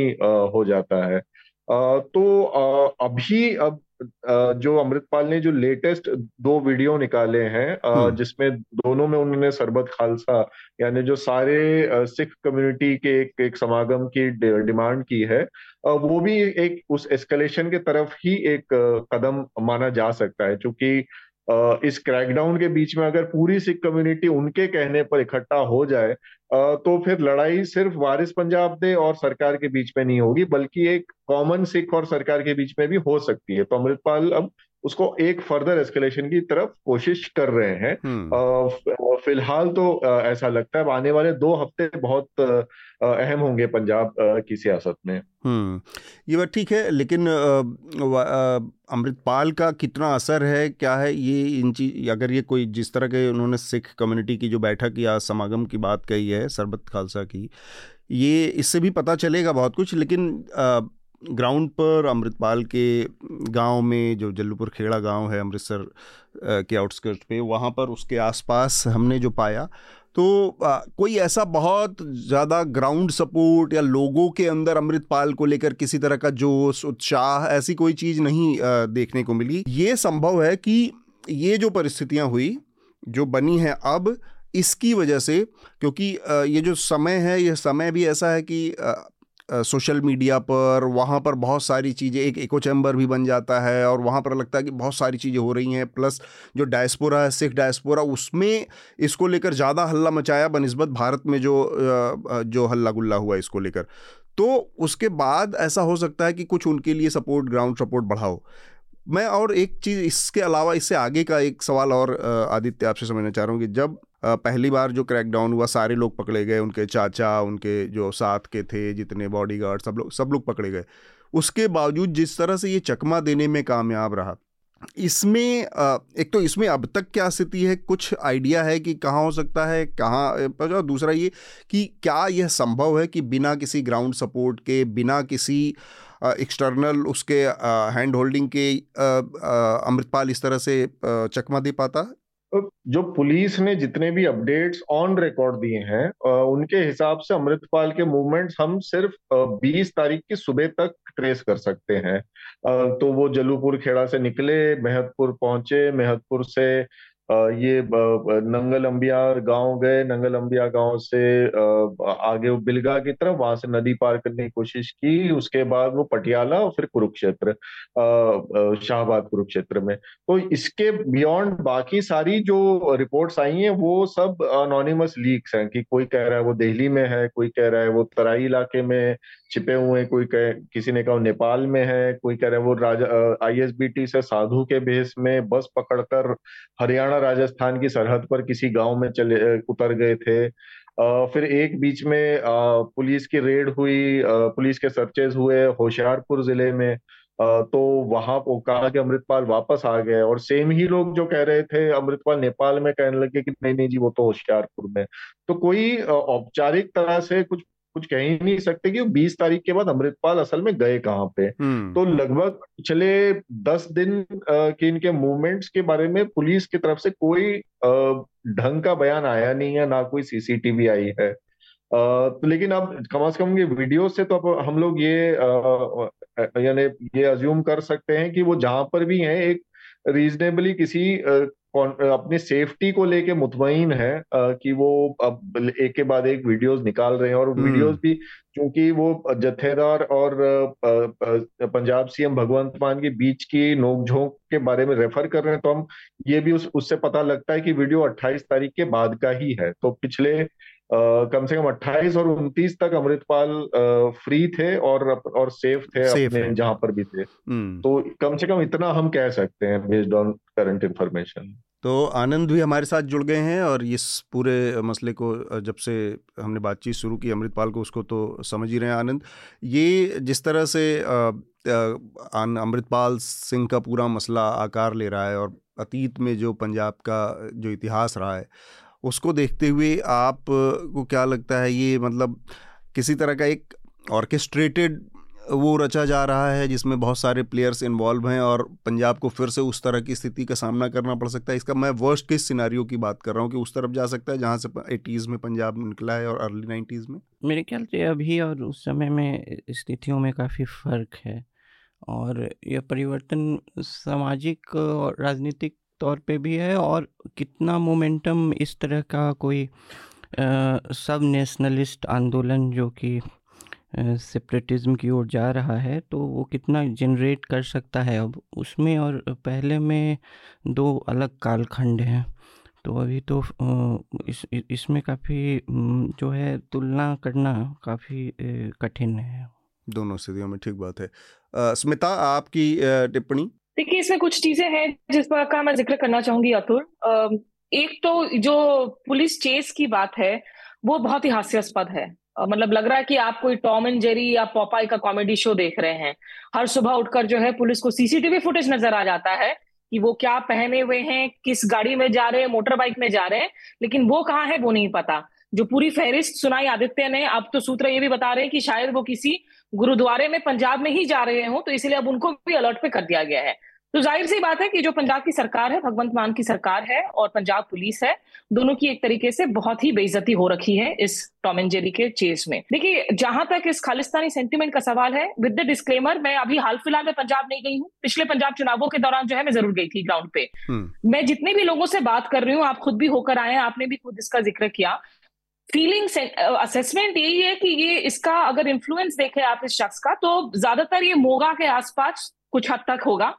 हो जाता है तो अभी अब जो अमृतपाल ने जो लेटेस्ट दो वीडियो निकाले हैं हम्म। जिसमें दोनों में उन्होंने सरबत खालसा यानी जो सारे सिख कम्युनिटी के एक, एक समागम की डिमांड की है वो भी एक उस एस्केलेशन के तरफ़ ही एक कदम माना जा सकता है क्योंकि इस क्रैकडाउन के बीच में अगर पूरी सिख कम्युनिटी उनके कहने पर इकट्ठा हो जाए तो फिर लड़ाई सिर्फ़ वारिस पंजाब दे और सरकार के बीच में नहीं होगी, बल्कि एक कॉमन सिख और सरकार के बीच में भी हो सकती है। तो अमृतपाल, अब उसको एक फर्दर एस्केलेशन की तरफ़ कोशिश कर रहे हैं हम्म। फ़िलहाल तो ऐसा लगता है आने वाले दो हफ़्ते बहुत अहम होंगे पंजाब की सियासत में हम्म ये बात ठीक है लेकिन अमृतपाल का कितना असर है क्या है ये इन चीज़ अगर ये कोई जिस तरह के उन्होंने सिख कम्युनिटी की जो बैठक या समागम की बात कही है सरबत खालसा की ये इससे भी पता चलेगा बहुत कुछ लेकिन ग्राउंड पर अमृतपाल के गाँव में जो जल्लूपुर खेड़ा गाँव है अमृतसर के आउटस्कर्ट पे वहाँ पर उसके आसपास हमने जो पाया तो आ, कोई ऐसा बहुत ज़्यादा ग्राउंड सपोर्ट या लोगों के अंदर अमृतपाल को लेकर किसी तरह का जोश उत्साह ऐसी कोई चीज़ नहीं आ, देखने को मिली। ये संभव है कि ये जो परिस्थितियाँ हुई जो बनी है अब इसकी वजह से क्योंकि ये जो समय है यह समय भी ऐसा है कि सोशल मीडिया पर, वहाँ पर बहुत सारी चीज़ें, एक इको चैम्बर भी बन जाता है और वहाँ पर लगता है कि बहुत सारी चीज़ें हो रही हैं प्लस जो डायस्पोरा है सिख डायस्पोरा उसमें इसको लेकर ज़्यादा हल्ला मचाया बनस्बत भारत में जो जो हल्ला गुल्ला हुआ इसको लेकर। तो उसके बाद ऐसा हो सकता है कि कुछ उनके लिए सपोर्ट ग्राउंड सपोर्ट बढ़ाओ। मैं और एक चीज़ इसके अलावा, इससे आगे का एक सवाल और आदित्य आपसे समझना चाह रहा हूँ कि जब पहली बार जो क्रैकडाउन हुआ, सारे लोग पकड़े गए, उनके चाचा, उनके जो साथ के थे, जितने बॉडीगार्ड सब लोग सब लोग पकड़े गए। उसके बावजूद जिस तरह से ये चकमा देने में कामयाब रहा, इसमें एक तो इसमें अब तक क्या स्थिति है? कुछ आइडिया है कि कहाँ हो सकता है? कहाँ दूसरा ये कि क्या यह संभव है कि बिना किसी ग्राउंड सपोर्ट के, बिना किसी एक्सटर्नल उसके हैंड होल्डिंग के अमृतपाल इस तरह से चकमा दे पाता? जो पुलिस ने जितने भी अपडेट्स ऑन रिकॉर्ड दिए हैं उनके हिसाब से अमृतपाल के मूवमेंट्स हम सिर्फ़ 20 तारीख की सुबह तक ट्रेस कर सकते हैं। तो वो जलूपुर खेड़ा से निकले मेहतपुर पहुँचे मेहतपुर से ये नंगल अंबिया गाँव गए नंगल अंबिया गाँव से आगे बिलगा की तरफ़ वहाँ से नदी पार करने की कोशिश की। उसके बाद वो पटियाला और फिर कुरुक्षेत्र शाहबाद कुरुक्षेत्र में। तो इसके बियॉन्ड बाकी सारी जो रिपोर्ट्स आई हैं, वो सब अनोनिमस लीक्स हैं कि कोई कह रहा है वो दिल्ली में है, कोई कह रहा है वो तराई इलाके में छिपे हुए कोई कह, किसी ने कहा नेपाल में है, कोई कह रहा है वो राजा आईएसबीटी से साधु के बेस में बस पकड़कर हरियाणा राजस्थान की सरहद पर किसी गाँव में चले उतर गए थे। फिर एक बीच में पुलिस की रेड हुई पुलिस के सर्चेज हुए होशियारपुर ज़िले में। तो वहाँ को कहा कि अमृतपाल वापस आ गए और सेम ही लोग जो कह रहे थे, अमृतपाल नेपाल में कहने लगे कि नहीं नहीं जी, वो तो होशियारपुर में तो कोई औपचारिक तरह से कुछ कुछ कह ही नहीं सकते कि बीस तारीख के बाद अमृतपाल असल में गए कहाँ पे हम्म। तो लगभग पिछले दस दिन के इनके मूवमेंट्स के बारे में पुलिस की तरफ़ से कोई ढंग का बयान आया नहीं है ना कोई सीसीटीवी आई है तो लेकिन अब कम से कम ये वीडियो से तो अब हम लोग ये यानी ये अज्यूम कर सकते हैं कि वो जहाँ पर भी हैं एक रीजनेबली किसी अपनी सेफ्टी को लेके मुतमिन है कि वो अब एक के बाद एक वीडियोस निकाल रहे हैं और वीडियोस हम्म। भी क्योंकि वो जथेदार और पंजाब सीएम भगवंत मान के बीच की नोकझोंक के बारे में रेफर कर रहे हैं तो हम ये भी उस उससे पता लगता है कि वीडियो 28 तारीख के बाद का ही है तो पिछले कम से कम 28 और 29 तक अमृतपाल फ्री थे और और सेफ़ थे सेफ़ अपने जहाँ पर भी थे हम्म। तो कम से कम इतना हम कह सकते हैं बेस्ड ऑन करंट इंफॉर्मेशन तो आनंद भी हमारे साथ जुड़ गए हैं और इस पूरे मसले को जब से हमने बातचीत शुरू की अमृतपाल को, उसको तो समझ ही रहे हैं आनंद। ये जिस तरह से अमृतपाल सिंह का पूरा मसला आकार ले रहा है और अतीत में जो पंजाब का जो इतिहास रहा है, उसको देखते हुए आप को क्या लगता है ये मतलब किसी तरह का एक ऑर्केस्ट्रेटेड वो रचा जा रहा है, जिसमें बहुत सारे प्लेयर्स इन्वॉल्व हैं और पंजाब को फिर से उस तरह की स्थिति का सामना करना पड़ सकता है। इसका मैं वर्स्ट किस सिनारियों की बात कर रहा हूँ कि उस तरफ़ जा सकता है, जहाँ से एटीज़ में पंजाब निकला है और अर्ली नाइन्टीज़ में। मेरे ख्याल से अभी और उस समय में स्थितियों में काफ़ी फ़र्क है और यह परिवर्तन सामाजिक और राजनीतिक तौर पे भी है और कितना मोमेंटम इस तरह का कोई सब नेशनलिस्ट आंदोलन जो कि सेपरेटिज्म की ओर जा रहा है तो वो कितना जनरेट कर सकता है अब? उसमें और पहले में दो अलग कालखंड हैं। तो अभी तो इस इसमें काफ़ी जो है तुलना करना काफ़ी कठिन है। दोनों स्थितियों में ठीक बात है। स्मिता आपकी टिप्पणी? देखिए इसमें कुछ चीज़ें हैं जिस पर का मैं ज़िक्र करना चाहूँगी अतुल। एक तो जो पुलिस चेस की बात है वो बहुत ही हास्यास्पद है। मतलब लग रहा है कि आप कोई टॉम एंड जेरी या पॉपाई का कॉमेडी शो देख रहे हैं। हर सुबह उठकर जो है पुलिस को सीसीटीवी फुटेज नज़र आ जाता है कि वो क्या पहने हुए हैं, किस गाड़ी में जा रहे हैं मोटर बाइक में जा रहे हैं, लेकिन वो कहाँ है वो नहीं पता। जो पूरी फहरिस्त सुनाई आदित्य ने, अब तो सूत्र ये भी बता रहे हैं कि शायद वो किसी गुरुद्वारे में पंजाब में ही जा रहे हो तो इसलिए अब उनको भी अलर्ट पे कर दिया गया है। तो ज़ाहिर सी बात है कि जो पंजाब की सरकार है भगवंत मान की सरकार है और पंजाब पुलिस है दोनों की एक तरीके से बहुत ही बेइज्जती हो रखी है इस टॉम एंड जेरी के चेस में। देखिए जहाँ तक इस खालिस्तानी सेंटिमेंट का सवाल है विद द डिस्क्लेमर मैं अभी हाल फ़िलहाल में पंजाब नहीं गई हूँ। पिछले पंजाब चुनावों के दौरान जो है मैं ज़रूर गई थी ग्राउंड पे। हम्म। मैं जितने भी लोगों से बात कर रही हूँ आप खुद भी होकर आए आपने भी खुद इसका ज़िक्र किया। फीलिंग असेसमेंट यही है कि ये इसका अगर इन्फ्लुएंस देखे आप इस शख्स का तो ज़्यादातर ये मोगा के आसपास कुछ हद तक होगा।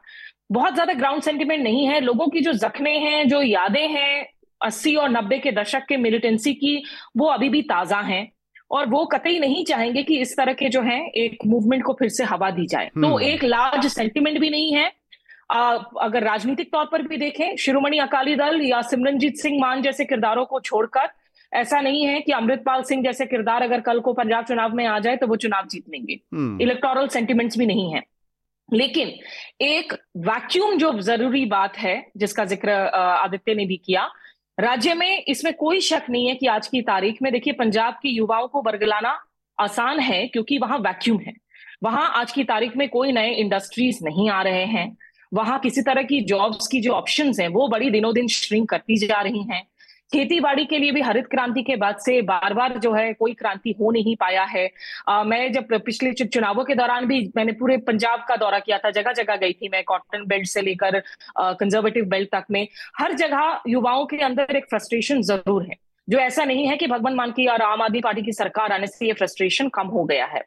बहुत ज़्यादा ग्राउंड सेंटिमेंट नहीं है। लोगों की जो जख्मे हैं जो यादें हैं अस्सी और नब्बे के दशक के मिलिटेंसी की वो अभी भी ताज़ा हैं। और वो कतई नहीं चाहेंगे कि इस तरह के जो है एक मूवमेंट को फिर से हवा दी जाए। तो हम्म। एक लार्ज सेंटिमेंट भी नहीं है। आ, अगर राजनीतिक तौर पर भी देखें शिरोमणि अकाली दल या सिमरनजीत सिंह मान जैसे किरदारों को छोड़कर ऐसा नहीं है कि अमृतपाल सिंह जैसे किरदार अगर कल को पंजाब चुनाव में आ जाए तो वो चुनाव जीत लेंगे। इलेक्टोरल हम्म। सेंटिमेंट्स भी नहीं है। लेकिन एक वैक्यूम जो ज़रूरी बात है, जिसका ज़िक्र आदित्य ने भी किया, राज्य में इसमें कोई शक नहीं है कि आज की तारीख में, देखिए, पंजाब के युवाओं को बरगलाना आसान है, क्योंकि वहाँ वैक्यूम है। वहाँ आज की तारीख में कोई नए इंडस्ट्रीज़ नहीं आ रहे हैं। वहाँ किसी तरह की जॉब्स की जो ऑप्शंस हैं, वो बड़ी दिनों दिन श्रिंक करती जा रही हैं। खेती बाड़ी के लिए भी हरित क्रांति के बाद से बार बार जो है कोई क्रांति हो नहीं पाया है। आ, मैं जब पिछले चुनावों के दौरान भी मैंने पूरे पंजाब का दौरा किया था जगह जगह गई थी मैं कॉटन बेल्ट से लेकर कंजर्वेटिव बेल्ट तक में। हर जगह युवाओं के अंदर एक फ्रस्ट्रेशन ज़रूर है। जो ऐसा नहीं है कि भगवान मान की और आम आदमी पार्टी की सरकार आने से ये फ्रस्ट्रेशन कम हो गया है।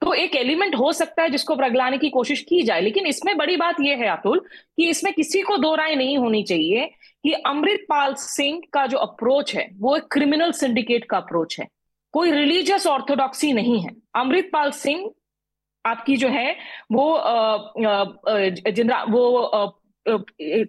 तो एक एलिमेंट हो सकता है जिसको प्रगलाने की कोशिश की जाए, लेकिन इसमें बड़ी बात यह है अतुल कि इसमें किसी को दो राय नहीं होनी चाहिए कि अमृतपाल सिंह का जो अप्रोच है, वो एक क्रिमिनल सिंडिकेट का अप्रोच है। कोई रिलीजियस ऑर्थोडॉक्सी नहीं है। अमृतपाल सिंह आपकी जो है, वो जिंद्रा वो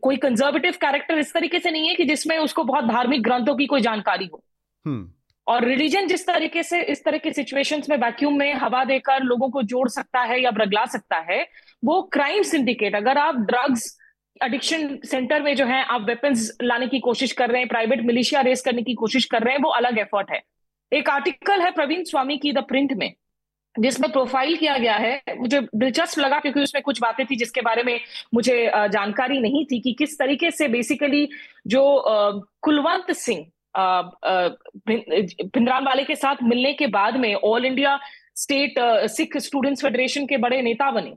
कोई कंजर्वेटिव कैरेक्टर इस तरीके से नहीं है कि जिसमें उसको बहुत धार्मिक ग्रंथों की कोई जानकारी हो। हम्म। और रिलीजन जिस तरीके से इस तरह के सिचुएशंस में वैक्यूम में हवा देकर लोगों को जोड़ सकता है या बरगला सकता है वो क्राइम सिंडिकेट अगर आप ड्रग्स एडिक्शन सेंटर में जो है आप वेपन्स लाने की कोशिश कर रहे हैं प्राइवेट मिलिशिया रेस करने की कोशिश कर रहे हैं वो अलग एफर्ट है। एक आर्टिकल है प्रवीण स्वामी की द प्रिंट में। जिसमें प्रोफ़ाइल किया गया है मुझे दिलचस्प लगा क्योंकि उसमें कुछ बातें थी जिसके बारे में मुझे जानकारी नहीं थी कि किस तरीके से बेसिकली जो कुलवंत सिंह भिंद्रान वाले के साथ मिलने के बाद में All India State Sikh Students Federation के बड़े नेता बने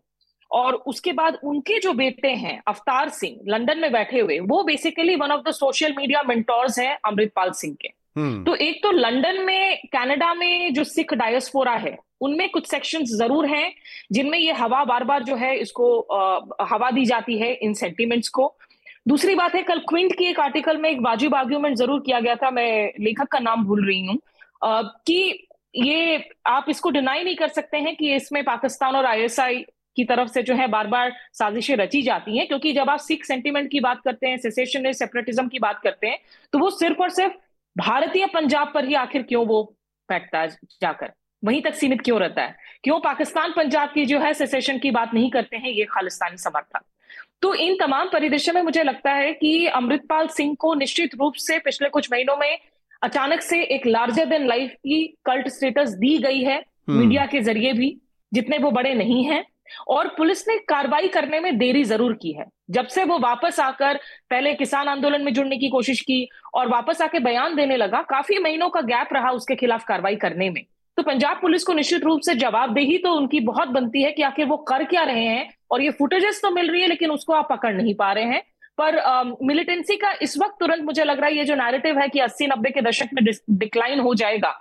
और उसके बाद उनके जो बेटे हैं अवतार सिंह लंदन में बैठे हुए वो basically one of the social media mentors हैं अमृतपाल सिंह के हम्म। तो एक तो लंदन में कनाडा में जो सिख डायस्पोरा है उनमें कुछ सेक्शंस ज़रूर हैं जिनमें ये हवा बार बार जो है इसको आ, हवा दी जाती है इन सेंटिमेंट्स को। दूसरी बात है कल क्विंट की एक आर्टिकल में एक वाजिब आर्ग्यूमेंट ज़रूर किया गया था मैं लेखक का नाम भूल रही हूँ कि ये आप इसको डिनाई नहीं कर सकते हैं कि इसमें पाकिस्तान और आईएसआई की तरफ़ से जो है बार बार साजिशें रची जाती हैं क्योंकि जब आप सिख सेंटीमेंट की बात करते हैं सेसेशन सेपरेटिज्म की बात करते हैं तो वो सिर्फ़ और सिर्फ़ भारतीय पंजाब पर ही आखिर क्यों वो बैठता जाकर? वहीं तक सीमित क्यों रहता है? क्यों पाकिस्तान पंजाब की जो है सेसेशन की बात नहीं करते हैं? ये खालिस्तानी समर्थक। तो इन तमाम परिदृश्य में मुझे लगता है कि अमृतपाल सिंह को निश्चित रूप से पिछले कुछ महीनों में अचानक से एक लार्जर देन लाइफ की कल्ट स्टेटस दी गई है हम्म। मीडिया के ज़रिए भी जितने वो बड़े नहीं हैं। और पुलिस ने कार्रवाई करने में देरी ज़रूर की है। जब से वो वापस आकर पहले किसान आंदोलन में जुड़ने की कोशिश की और वापस आके बयान देने लगा काफ़ी महीनों का गैप रहा उसके खिलाफ कार्रवाई करने में। तो पंजाब पुलिस को निश्चित रूप से जवाबदेही तो उनकी बहुत बनती है कि आखिर वो कर क्या रहे हैं और ये फुटेजेस तो मिल रही है, लेकिन उसको आप पकड़ नहीं पा रहे हैं। पर मिलिटेंसी का इस वक्त तुरंत मुझे लग रहा है ये जो नैरेटिव है कि अस्सी नब्बे के दशक में डिक्लाइन हो जाएगा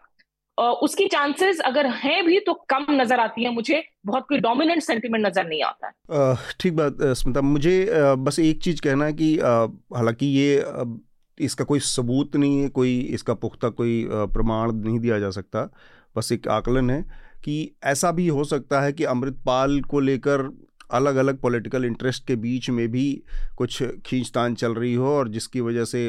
उसकी चांसेस अगर हैं भी तो कम नज़र आती है मुझे। बहुत कोई डोमिनेंट सेंटीमेंट नज़र नहीं आता है। ठीक बात स्मिता, मुझे बस एक चीज़ कहना है कि हालाँकि ये इसका कोई सबूत नहीं है, कोई इसका पुख्ता कोई प्रमाण नहीं दिया जा सकता। बस एक आकलन है कि ऐसा भी हो सकता है कि अमृतपाल को लेकर अलग अलग पॉलिटिकल इंटरेस्ट के बीच में भी कुछ खींचतान चल रही हो और जिसकी वजह से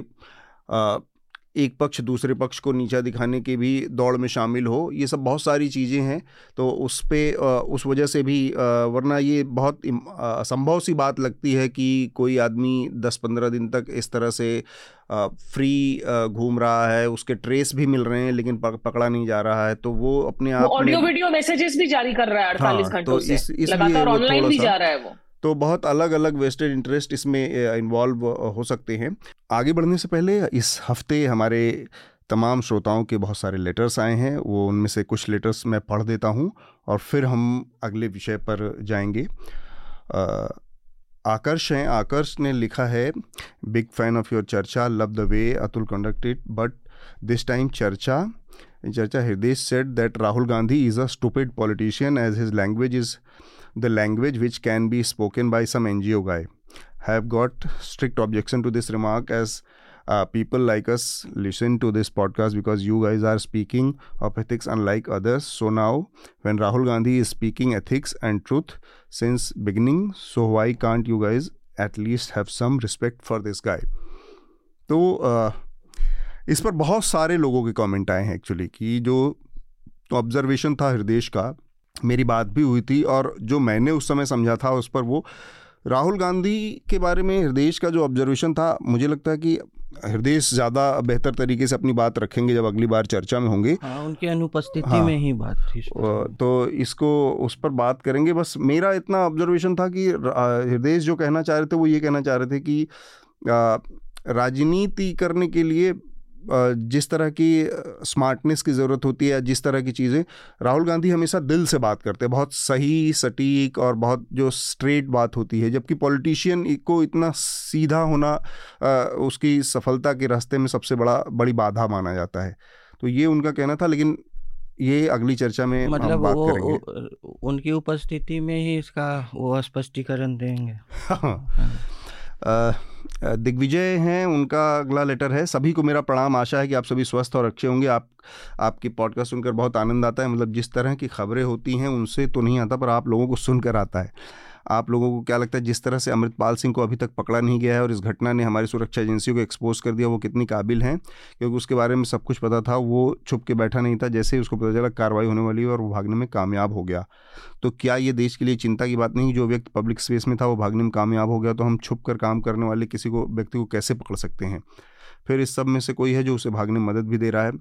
एक पक्ष दूसरे पक्ष को नीचा दिखाने की भी दौड़ में शामिल हो ये सब बहुत सारी चीज़ें हैं। तो उस पर उस वजह से भी वरना ये बहुत असंभव सी बात लगती है कि कोई आदमी दस पंद्रह दिन तक इस तरह से फ्री घूम रहा है उसके ट्रेस भी मिल रहे हैं लेकिन पकड़ा नहीं जा रहा है तो वो अपने आप ऑडियो वीडियो मैसेजेस भी जारी कर रहा है अड़तालीस हाँ, घंटों तो से। इस, लगातार ऑनलाइन भी जा रहा है वो। तो बहुत अलग अलग वेस्टेड इंटरेस्ट इसमें इन्वॉल्व हो सकते हैं। आगे बढ़ने से पहले इस हफ़्ते हमारे तमाम श्रोताओं के बहुत सारे लेटर्स आए हैं। वो उनमें से कुछ लेटर्स मैं पढ़ देता हूँ और फिर हम अगले विषय पर जाएँगे। आकर्ष हैं। आकर्ष ने लिखा है big fan of your charcha love the way Atul conducted but this time charcha charcha Hriday said that Rahul Gandhi is a stupid politician as his language is the language which can be spoken by some NGO guy. Have got strict objection to this remark as uh, people like us listen to this podcast because you guys are speaking of ethics unlike others. So now, when Rahul Gandhi is speaking ethics and truth since beginning, so why can't you guys at least have some respect for this guy? तो uh, इस पर बहुत सारे लोगों के comment आए हैं actually कि जो ऑब्जर्वेशन था हृदय का मेरी बात भी हुई थी और जो मैंने उस समय समझा था उस पर वो राहुल गांधी के बारे में हृदय का जो ऑब्जर्वेशन था मुझे लगता है कि हृदय ज़्यादा बेहतर तरीके से अपनी बात रखेंगे जब अगली बार चर्चा में होंगे। हाँ, उनकी अनुपस्थिति हाँ, में ही बात थी तो इसको उस पर बात करेंगे। बस मेरा इतना ऑब्जर्वेशन था कि हृदय जो कहना चाह रहे थे वो ये कहना चाह रहे थे कि राजनीति करने के लिए जिस तरह की स्मार्टनेस की ज़रूरत होती है जिस तरह की चीज़ें राहुल गांधी हमेशा दिल से बात करते हैं। बहुत सही सटीक और बहुत जो स्ट्रेट बात होती है जबकि पॉलिटिशियन को इतना सीधा होना उसकी सफलता के रास्ते में सबसे बड़ा बड़ी बाधा माना जाता है। तो ये उनका कहना था लेकिन ये अगली चर्चा में मतलब हम बात वो, करेंगे। उनकी उपस्थिति में ही इसका वो स्पष्टीकरण देंगे। हाँ, हाँ। दिग्विजय हैं, उनका अगला लेटर है। सभी को मेरा प्रणाम। आशा है कि आप सभी स्वस्थ और अच्छे होंगे। आप, आपकी पॉडकास्ट सुनकर बहुत आनंद आता है। मतलब जिस तरह की खबरें होती हैं, उनसे तो नहीं आता, पर आप लोगों को सुनकर आता है। आप लोगों को क्या लगता है, जिस तरह से अमृतपाल सिंह को अभी तक पकड़ा नहीं गया है और इस घटना ने हमारी सुरक्षा एजेंसियों को एक्सपोज कर दिया, वो कितनी काबिल हैं? क्योंकि उसके बारे में सब कुछ पता था, वो छुप के बैठा नहीं था, जैसे ही उसको पता चला कार्रवाई होने वाली और वो भागने में कामयाब हो गया। तो क्या ये देश के लिए चिंता की बात नहीं जो व्यक्ति पब्लिक स्पेस में था, वो भागने में कामयाब हो गया तो हम छुप कर काम करने वाले किसी को, व्यक्ति को कैसे पकड़ सकते हैं? फिर इस सब में से कोई है जो उसे भागने में मदद भी दे रहा है?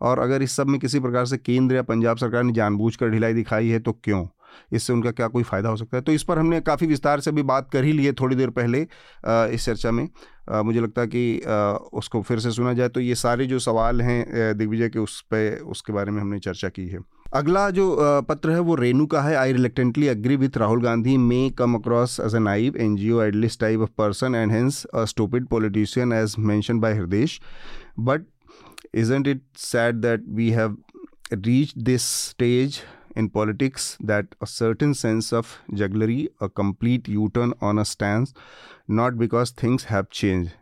और अगर इस सब में किसी प्रकार से केंद्र या पंजाब सरकार ने जानबूझकर ढिलाई दिखाई है तो क्यों? इससे उनका क्या कोई फ़ायदा हो सकता है? तो इस पर हमने काफ़ी विस्तार से भी बात कर ही ली है थोड़ी देर पहले इस चर्चा में। मुझे लगता है कि उसको फिर से सुना जाए तो ये सारे जो सवाल हैं दिग्विजय के उस पर उसके बारे में हमने चर्चा की है। अगला जो पत्र है वो रेनू का है। I reluctantly agree with Rahul Gandhi may come across as a naive N G O idealist type of person and hence a stupid politician as mention by Hriday but isn't it sad that we have reach this stage in politics that a certain sense of jugglery, a complete U turn on a stance, not because things have changed.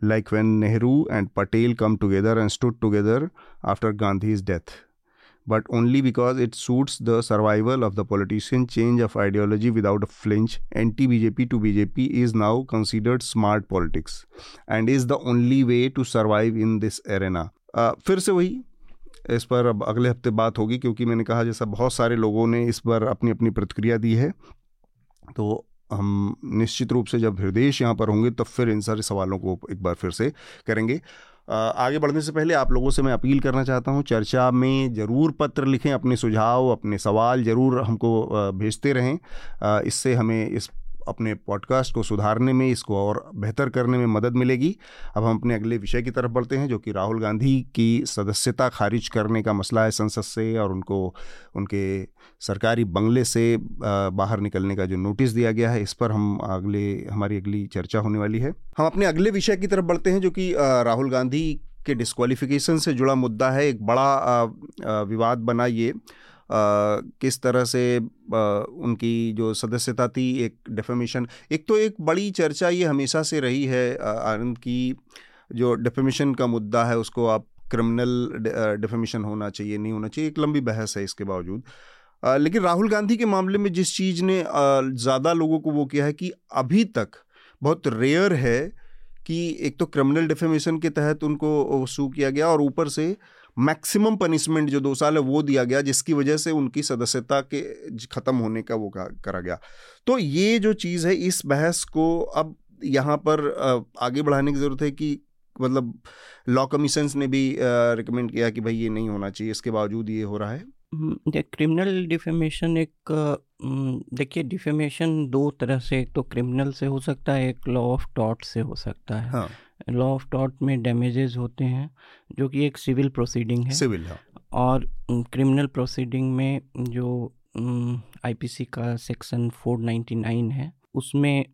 Like when Nehru and Patel come together and stood together after Gandhi's death, but only because it suits the survival of the politician change of ideology without a flinch. Anti BJP to BJP is now considered smart politics and is the only way to survive in this arena. Uh, फिर से वही इस पर अब अगले हफ़्ते बात होगी, क्योंकि मैंने कहा जैसा बहुत सारे लोगों ने इस पर अपनी अपनी प्रतिक्रिया दी है तो हम निश्चित रूप से जब हृदय यहाँ पर होंगे, तब फिर इन सारे सवालों को एक बार फिर से करेंगे। आगे बढ़ने से पहले आप लोगों से मैं अपील करना चाहता हूँ, चर्चा में ज़रूर पत्र लिखें, अपने सुझाव, अपने सवाल ज़रूर हमको भेजते रहें। इससे हमें इस अपने पॉडकास्ट को सुधारने में, इसको और बेहतर करने में मदद मिलेगी। अब हम अपने अगले विषय की तरफ़ बढ़ते हैं, जो कि राहुल गांधी की सदस्यता खारिज करने का मसला है संसद से और उनको, उनके सरकारी बंगले से बाहर निकलने का जो नोटिस दिया गया है, इस पर हम अगले, हमारी अगली चर्चा होने वाली है। हम अपने अगले विषय की तरफ़ बढ़ते हैं, जो कि राहुल गांधी के डिस्कालिफिकेशन से जुड़ा मुद्दा है। एक बड़ा विवाद बना ये। किस तरह से उनकी जो सदस्यता थी एक डेफेमेशन एक तो एक बड़ी चर्चा ये हमेशा से रही है आनंद की जो डेफेमेशन का मुद्दा है उसको आप क्रिमिनल डेफेमेशन होना चाहिए नहीं होना चाहिए एक लंबी बहस है इसके बावजूद। आ, लेकिन राहुल गांधी के मामले में जिस चीज़ ने ज़्यादा लोगों को वो किया है कि अभी तक बहुत रेयर है कि एक तो क्रिमिनल डिफेमेशन के तहत उनको सू किया गया और ऊपर से मैक्सिमम पनिशमेंट जो दो साल है वो दिया गया जिसकी वजह से उनकी सदस्यता के ख़त्म होने का वो करा गया। तो ये जो चीज़ है इस बहस को अब यहाँ पर आगे बढ़ाने की ज़रूरत है कि मतलब लॉ कमीशन ने भी रिकमेंड किया कि भाई ये नहीं होना चाहिए इसके बावजूद ये हो रहा है। क्रिमिनल डिफेमेशन एक देखिए डिफेमेशन दो तरह से एक तो क्रिमिनल से हो सकता है एक लॉ ऑफ़ टॉट से हो सकता है। हाँ. लॉ ऑफ़ टॉट में डैमेजेस होते हैं जो कि एक सिविल प्रोसीडिंग है। सिविल हाँ. और क्रिमिनल प्रोसीडिंग में जो आईपीसी का सेक्शन 499 है उसमें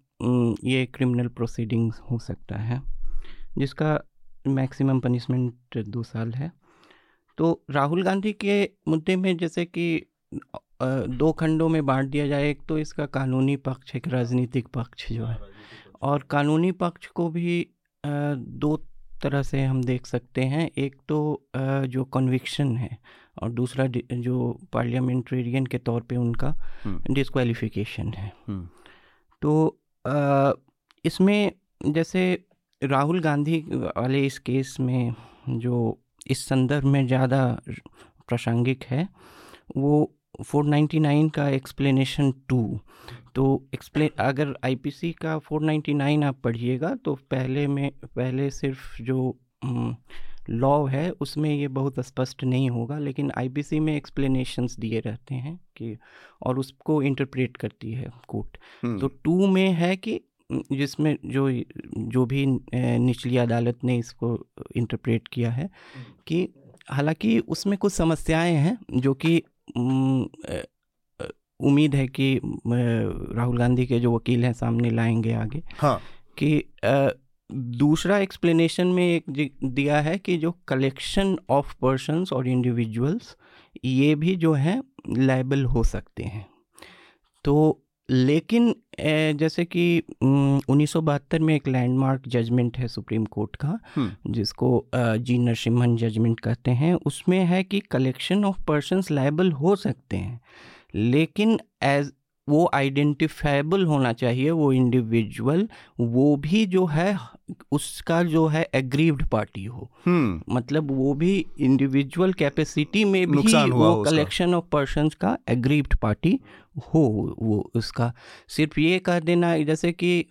ये क्रिमिनल प्रोसीडिंग हो सकता है जिसका मैक्सिमम पनिशमेंट दो साल है। तो राहुल गांधी के मुद्दे में जैसे कि दो खंडों में बांट दिया जाए एक तो इसका कानूनी पक्ष एक राजनीतिक पक्ष जो है। और कानूनी पक्ष को भी दो तरह से हम देख सकते हैं। एक तो जो कन्विक्शन है और दूसरा जो पार्लियामेंट्रेरियन के तौर पे उनका डिस्क्वालिफिकेशन है। तो इसमें जैसे राहुल गांधी वाले इस केस में जो इस संदर्भ में ज़्यादा प्रासंगिक है वो 499 का एक्सप्लेनेशन टू तो एक्सप्लेन अगर आईपीसी का 499 आप पढ़िएगा तो पहले में पहले सिर्फ़ जो लॉ है उसमें ये बहुत स्पष्ट नहीं होगा लेकिन आईपीसी में एक्सप्लेनेशंस दिए रहते हैं कि और उसको इंटरप्रेट करती है कोर्ट तो टू में है कि जिसमें जो जो भी निचली अदालत ने इसको इंटरप्रेट किया है कि हालाँकि उसमें कुछ समस्याएँ हैं जो कि उम्मीद है कि राहुल गांधी के जो वकील हैं सामने लाएँगे आगे। हाँ। कि दूसरा एक्सप्लेनेशन में एक दिया है कि जो कलेक्शन ऑफ़ पर्सनस और इंडिविजुअल्स ये भी जो हैं लाइबल हो सकते हैं। तो लेकिन जैसे कि उन्नीस सौ बहत्तर में एक लैंडमार्क जजमेंट है सुप्रीम कोर्ट का जिसको जी नरसिम्हन जजमेंट कहते हैं उसमें है कि कलेक्शन ऑफ़ पर्सनस लाइबल हो सकते हैं लेकिन एज वो आइडेंटिफाइबल होना चाहिए वो इंडिविजुअल वो भी जो है उसका जो है एग्रीव्ड पार्टी हो हम्म। मतलब वो भी इंडिविजुअल कैपेसिटी में भी वो कलेक्शन ऑफ़ पर्सन का एग्रीव्ड पार्टी हो वो उसका सिर्फ़ ये कह देना जैसे कि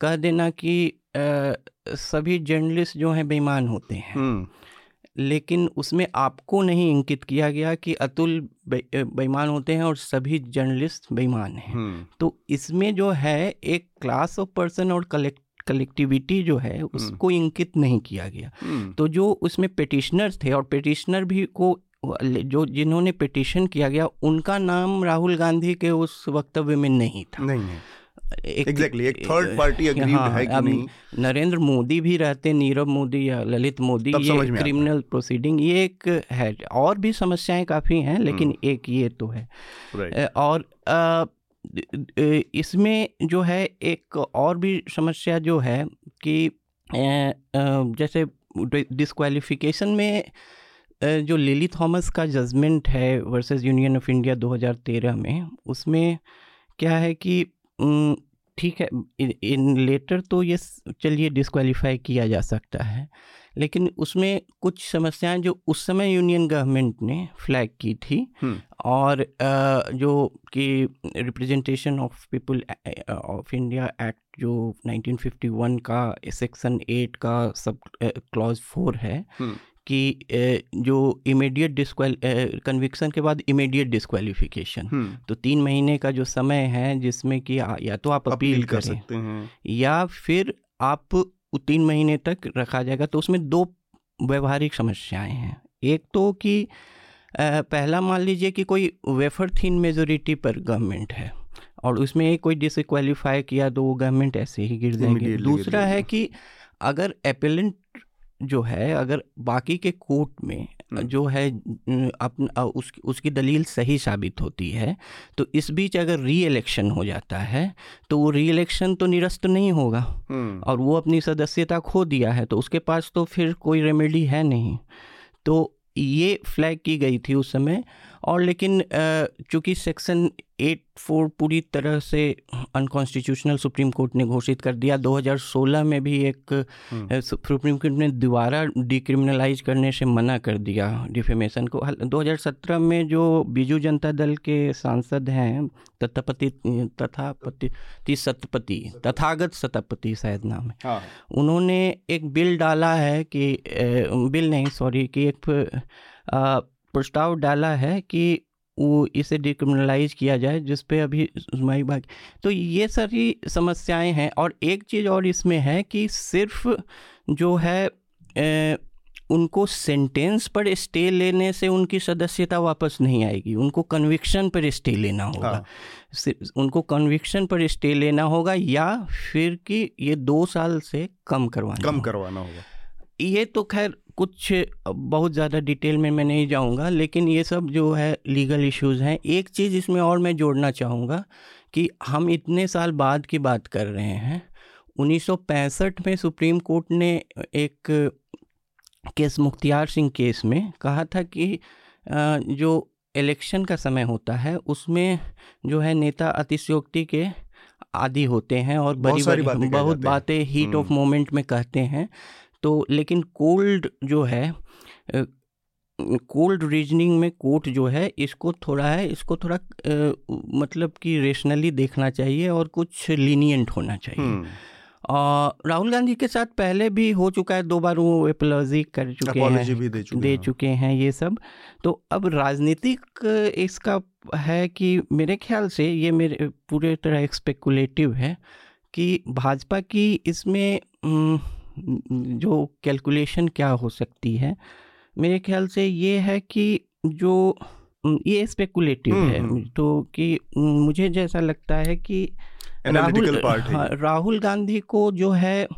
कह देना कि आ, सभी जर्नलिस्ट जो हैं बेईमान होते हैं हम्म। लेकिन उसमें आपको नहीं इंकित किया गया कि अतुल बेईमान होते हैं और सभी जर्नलिस्ट बेईमान हैं हम्म। तो इसमें जो है एक क्लास ऑफ़ पर्सन और कलेक्ट कलेक्टिविटी जो है हम्म। उसको इंकित नहीं किया गया हम्म। तो जो उसमें पिटिशनर्स थे और पिटिशनर भी को जो जिन्होंने पिटिशन किया गया उनका नाम राहुल गांधी के उस वक्तव्य में नहीं था नहीं है एक exactly, एक थर्ड पार्टी हाँ, है कि नहीं। नरेंद्र मोदी भी रहते नीरव मोदी या ललित मोदी ये क्रिमिनल प्रोसीडिंग ये एक है और भी समस्याएँ काफ़ी हैं लेकिन हम्म। एक ये तो है। और इसमें जो है एक और भी समस्या जो है कि जैसे डिस्क्वालिफिकेशन में जो लिली थॉमस का जजमेंट है वर्सेस यूनियन ऑफ़ इंडिया 2013 में उसमें क्या है कि ठीक है इन लेटर तो ये चलिए डिस्क्वालीफाई किया जा सकता है लेकिन उसमें कुछ समस्याएँ जो उस समय यूनियन गवर्नमेंट ने फ्लैग की थी। और जो कि Representation of People of India Act जो 1951 का सेक्शन एट का सब क्लॉज फोर है। कि जो इमीडिएट डिस्क्वाल कन्विक्शन के बाद इमीडिएट डिस्क्वालिफिकेशन हम्म। तो तीन महीने का जो समय है जिसमें कि या तो आप अपील, अपील कर सकते हैं। या फिर आप तीन महीने तक रखा जाएगा। तो उसमें दो व्यवहारिक समस्याएँ हैं। एक तो कि पहला मान लीजिए कि कोई वेफर थीन मेजोरिटी पर गवर्नमेंट है और उसमें कोई डिसक्वालीफाई किया तो वो गवर्नमेंट ऐसे ही गिर जाएँगे। दूसरा है कि अगर एपेलेंट जो है अगर बाकी के कोर्ट में जो है अपना उस, उसकी दलील सही साबित होती है तो इस बीच अगर री इलेक्शन हो जाता है तो वो री इलेक्शन तो निरस्त नहीं होगा। और वो अपनी सदस्यता खो दिया है तो उसके पास तो फिर कोई रेमेडी है नहीं। तो ये फ्लैग की गई थी उस समय और लेकिन चूँकि सेक्शन एट फोर पूरी तरह से अनकॉन्स्टिट्यूशनल सुप्रीम कोर्ट ने घोषित कर दिया 2016 में भी एक हम्म। सुप्रीम कोर्ट ने दोबारा डिक्रिमिनलाइज करने से मना कर दिया डिफेमेशन को 2017 में जो बीजू जनता दल के सांसद हैं तथापति तथापति सतपति तथागत सतपति शायद नाम है हाँ। उन्होंने एक बिल डाला है कि बिल नहीं सॉरी कि एक प्रस्ताव डाला है कि वो इसे डिक्रिमिनलाइज किया जाए जिस पे अभी जुमाई बाग तो ये सारी समस्याएँ हैं और एक चीज़ और इसमें है कि सिर्फ़ जो है ए, उनको सेंटेंस पर स्टे लेने से उनकी सदस्यता वापस नहीं आएगी। उनको कन्विक्शन पर स्टे लेना होगा। हाँ। उनको कन्विक्शन पर स्टे लेना होगा या फिर कि ये दो साल से कम करवाना कम करवाना होगा। ये तो खैर कुछ बहुत ज़्यादा डिटेल में मैं नहीं जाऊँगा लेकिन ये सब जो है लीगल इश्यूज़ हैं एक चीज़ इसमें और मैं जोड़ना चाहूँगा कि हम इतने साल बाद की बात कर रहे हैं 1965 में सुप्रीम कोर्ट ने एक केस मुख्तियार सिंह केस में कहा था कि जो इलेक्शन का समय होता है उसमें जो है नेता अतिशयोक्ति के आदि होते हैं और बड़ी बड़ी, बहुत बातें हीट ऑफ़ मोमेंट में कहते हैं। तो लेकिन कोल्ड जो है कोल्ड रीजनिंग में कोर्ट जो है इसको थोड़ा है इसको थोड़ा आ, मतलब कि रेशनली देखना चाहिए और कुछ लीनियंट होना चाहिए हम्म। राहुल गांधी के साथ पहले भी हो चुका है दो बार वो एपोलॉजी कर चुके हैं भी दे चुके, दे हाँ। चुके हैं ये सब तो अब राजनीतिक इसका है कि मेरे ख्याल से ये मेरे पूरे तरह एक्सपेकुलेटिव है कि भाजपा की इसमें जो कैलकुलेशन क्या हो सकती है? मेरे ख्याल से ये है कि जो ये स्पेकुलेटिव है। तो कि मुझे जैसा लगता है कि राहुल हाँ, राहुल गांधी को जो है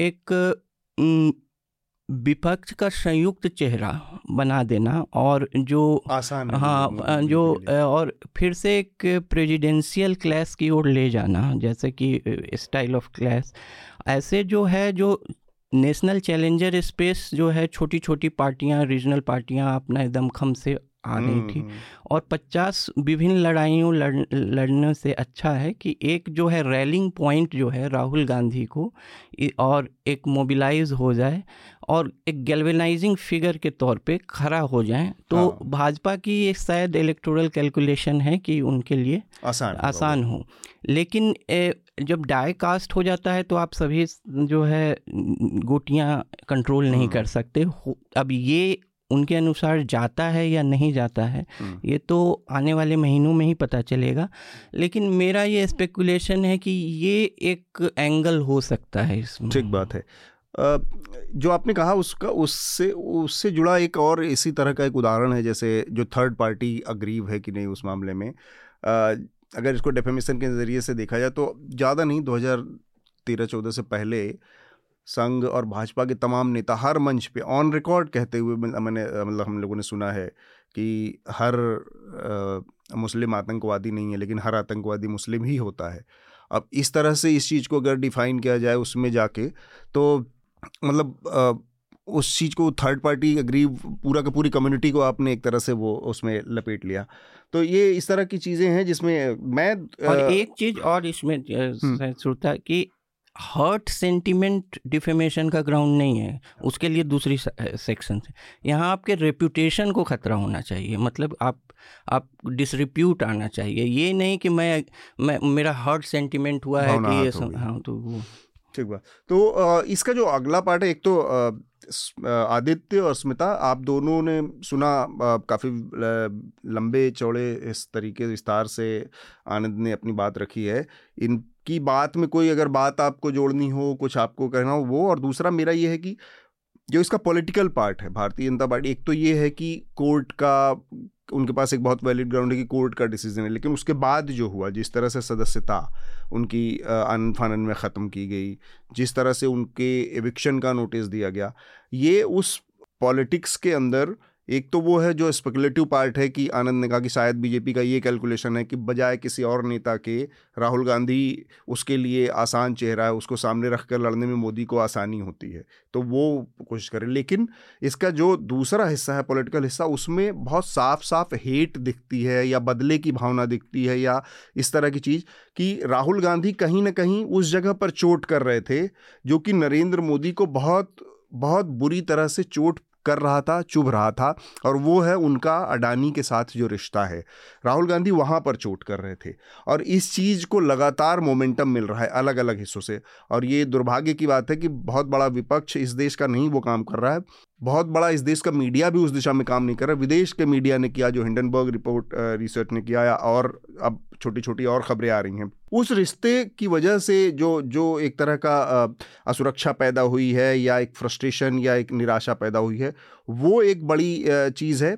एक विपक्ष का संयुक्त चेहरा बना देना और जो आसान हाँ जो और फिर से एक प्रेजिडेंशियल क्लास की ओर ले जाना जैसे कि स्टाइल ऑफ़ क्लास ऐसे जो है जो नेशनल चैलेंजर स्पेस जो है छोटी छोटी पार्टियाँ रीजनल पार्टियाँ अपना एकदम खम से आ रही थी। हम्म, हम्म। और 50 विभिन्न लड़ाइयों लड़, लड़ने से अच्छा है कि एक जो है रैलिंग पॉइंट जो है राहुल गांधी को और एक मोबिलाइज हो जाए और एक गैल्वेनाइजिंग फिगर के तौर पे खड़ा हो जाए। तो हाँ। भाजपा की एक शायद इलेक्टोरल कैलकुलेशन है कि उनके लिए आसान आसान हो। लेकिन ए, जब डाई कास्ट हो जाता है तो आप सभी जो है गोटियाँ कंट्रोल नहीं कर सकते। अब ये उनके अनुसार जाता है या नहीं जाता है ये तो आने वाले महीनों में ही पता चलेगा। लेकिन मेरा ये स्पेकुलेशन है कि ये एक एंगल हो सकता है इसमें ठीक बात है। जो आपने कहा उसका उससे उससे जुड़ा एक और इसी तरह का एक उदाहरण है जैसे जो थर्ड पार्टी अग्रीव है कि नहीं उस मामले में। अगर इसको डेफेमेशन के नज़रिए से देखा जाए तो ज़्यादा नहीं 2013-14 से पहले संघ और भाजपा के तमाम नेता हर मंच पे ऑन रिकॉर्ड कहते हुए मैंने मतलब हम लोगों ने सुना है कि हर आ, मुस्लिम आतंकवादी नहीं है लेकिन हर आतंकवादी मुस्लिम ही होता है अब इस तरह से इस चीज़ को अगर डिफ़ाइन किया जाए उसमें जाके तो मतलब आ, उस चीज़ को थर्ड पार्टी अग्री पूरा का पूरी कम्युनिटी को आपने एक तरह से वो उसमें लपेट लिया तो ये इस तरह की चीज़ें हैं जिसमें मैं और आ, एक चीज़ और इसमें हम्म। श्रोता कि हर्ट सेंटिमेंट डिफेमेशन का ग्राउंड नहीं है उसके लिए दूसरी सेक्शन से यहाँ आपके रेप्यूटेशन को खतरा होना चाहिए मतलब आप आप डिसरिप्यूट आना चाहिए। ये नहीं कि मैं मैं मेरा हर्ट सेंटिमेंट हुआ है कि ये हाँ तो वो। ठीक बात। तो इसका जो अगला पार्ट है एक तो आदित्य और स्मिता आप दोनों ने सुना काफ़ी लंबे चौड़े इस तरीके विस्तार से आनंद ने अपनी बात रखी है। इनकी बात में कोई अगर बात आपको जोड़नी हो, कुछ आपको कहना हो, वो और दूसरा मेरा ये है कि जो इसका पॉलिटिकल पार्ट है, भारतीय जनता पार्टी, एक तो ये है कि कोर्ट का, उनके पास एक बहुत वैलिड ग्राउंड है कि कोर्ट का डिसीज़न है, लेकिन उसके बाद जो हुआ, जिस तरह से सदस्यता उनकी आनंद फानन में ख़त्म की गई, जिस तरह से उनके एविक्शन का नोटिस दिया गया, ये उस पॉलिटिक्स के अंदर एक तो वो है जो स्पेकुलेटिव पार्ट है कि आनंद ने कहा कि शायद बीजेपी का ये कैलकुलेशन है कि बजाय किसी और नेता के, राहुल गांधी उसके लिए आसान चेहरा है, उसको सामने रख कर लड़ने में मोदी को आसानी होती है। तो वो कोशिश करें लेकिन इसका जो दूसरा हिस्सा है पॉलिटिकल हिस्सा, उसमें बहुत साफ़ साफ़ हेट दिखती है या बदले की भावना दिखती है या इस तरह की चीज़ कि राहुल गांधी कहीं ना कहीं उस जगह पर चोट कर रहे थे, जो कि नरेंद्र मोदी को बहुत बहुत बुरी तरह से चोट कर रहा था, चुभ रहा था और वो है उनका अडानी के साथ जो रिश्ता है। राहुल गांधी वहाँ पर चोट कर रहे थे और इस चीज़ को लगातार मोमेंटम मिल रहा है अलग अलग हिस्सों से। और ये दुर्भाग्य की बात है कि बहुत बड़ा विपक्ष इस देश का नहीं, वो काम कर रहा है। बहुत बड़ा इस देश का मीडिया भी उस दिशा में काम नहीं कर रहा। विदेश के मीडिया ने किया, जो हिंडनबर्ग रिपोर्ट रिसर्च ने किया और अब छोटी छोटी और खबरें आ रही हैं। उस रिश्ते की वजह से जो जो एक तरह का असुरक्षा पैदा हुई है, या एक फ्रस्ट्रेशन, या एक निराशा पैदा हुई है, वो एक बड़ी चीज़ है।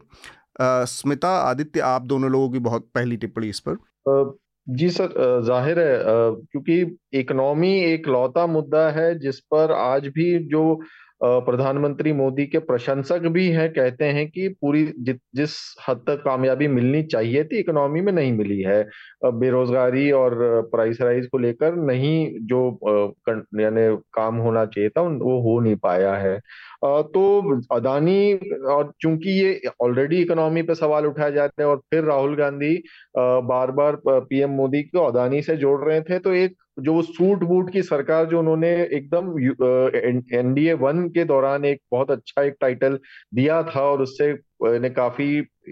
स्मिता, आदित्य, आप दोनों लोगों की बहुत पहली टिप्पणी इस पर। जी सर ज़ाहिर है क्योंकि इकोनॉमी एक लौता मुद्दा है, जिस पर आज भी जो प्रधानमंत्री मोदी के प्रशंसक भी हैं कहते हैं कि पूरी जि, जिस हद तक कामयाबी मिलनी चाहिए थी इकोनॉमी में नहीं मिली है। बेरोजगारी और प्राइस राइज को लेकर नहीं जो यानी काम होना चाहिए था वो हो नहीं पाया है। तो अदानी और चूँकि ये ऑलरेडी इकोनॉमी पे सवाल उठाए जाते हैं और फिर राहुल गांधी बार बार पीएम मोदी को अदानी से जोड़ रहे थे तो एक जो वो सूट बूट की सरकार जो उन्होंने एकदम एनडीए वन के दौरान एक बहुत अच्छा एक टाइटल दिया था और उससे ने काफ़ी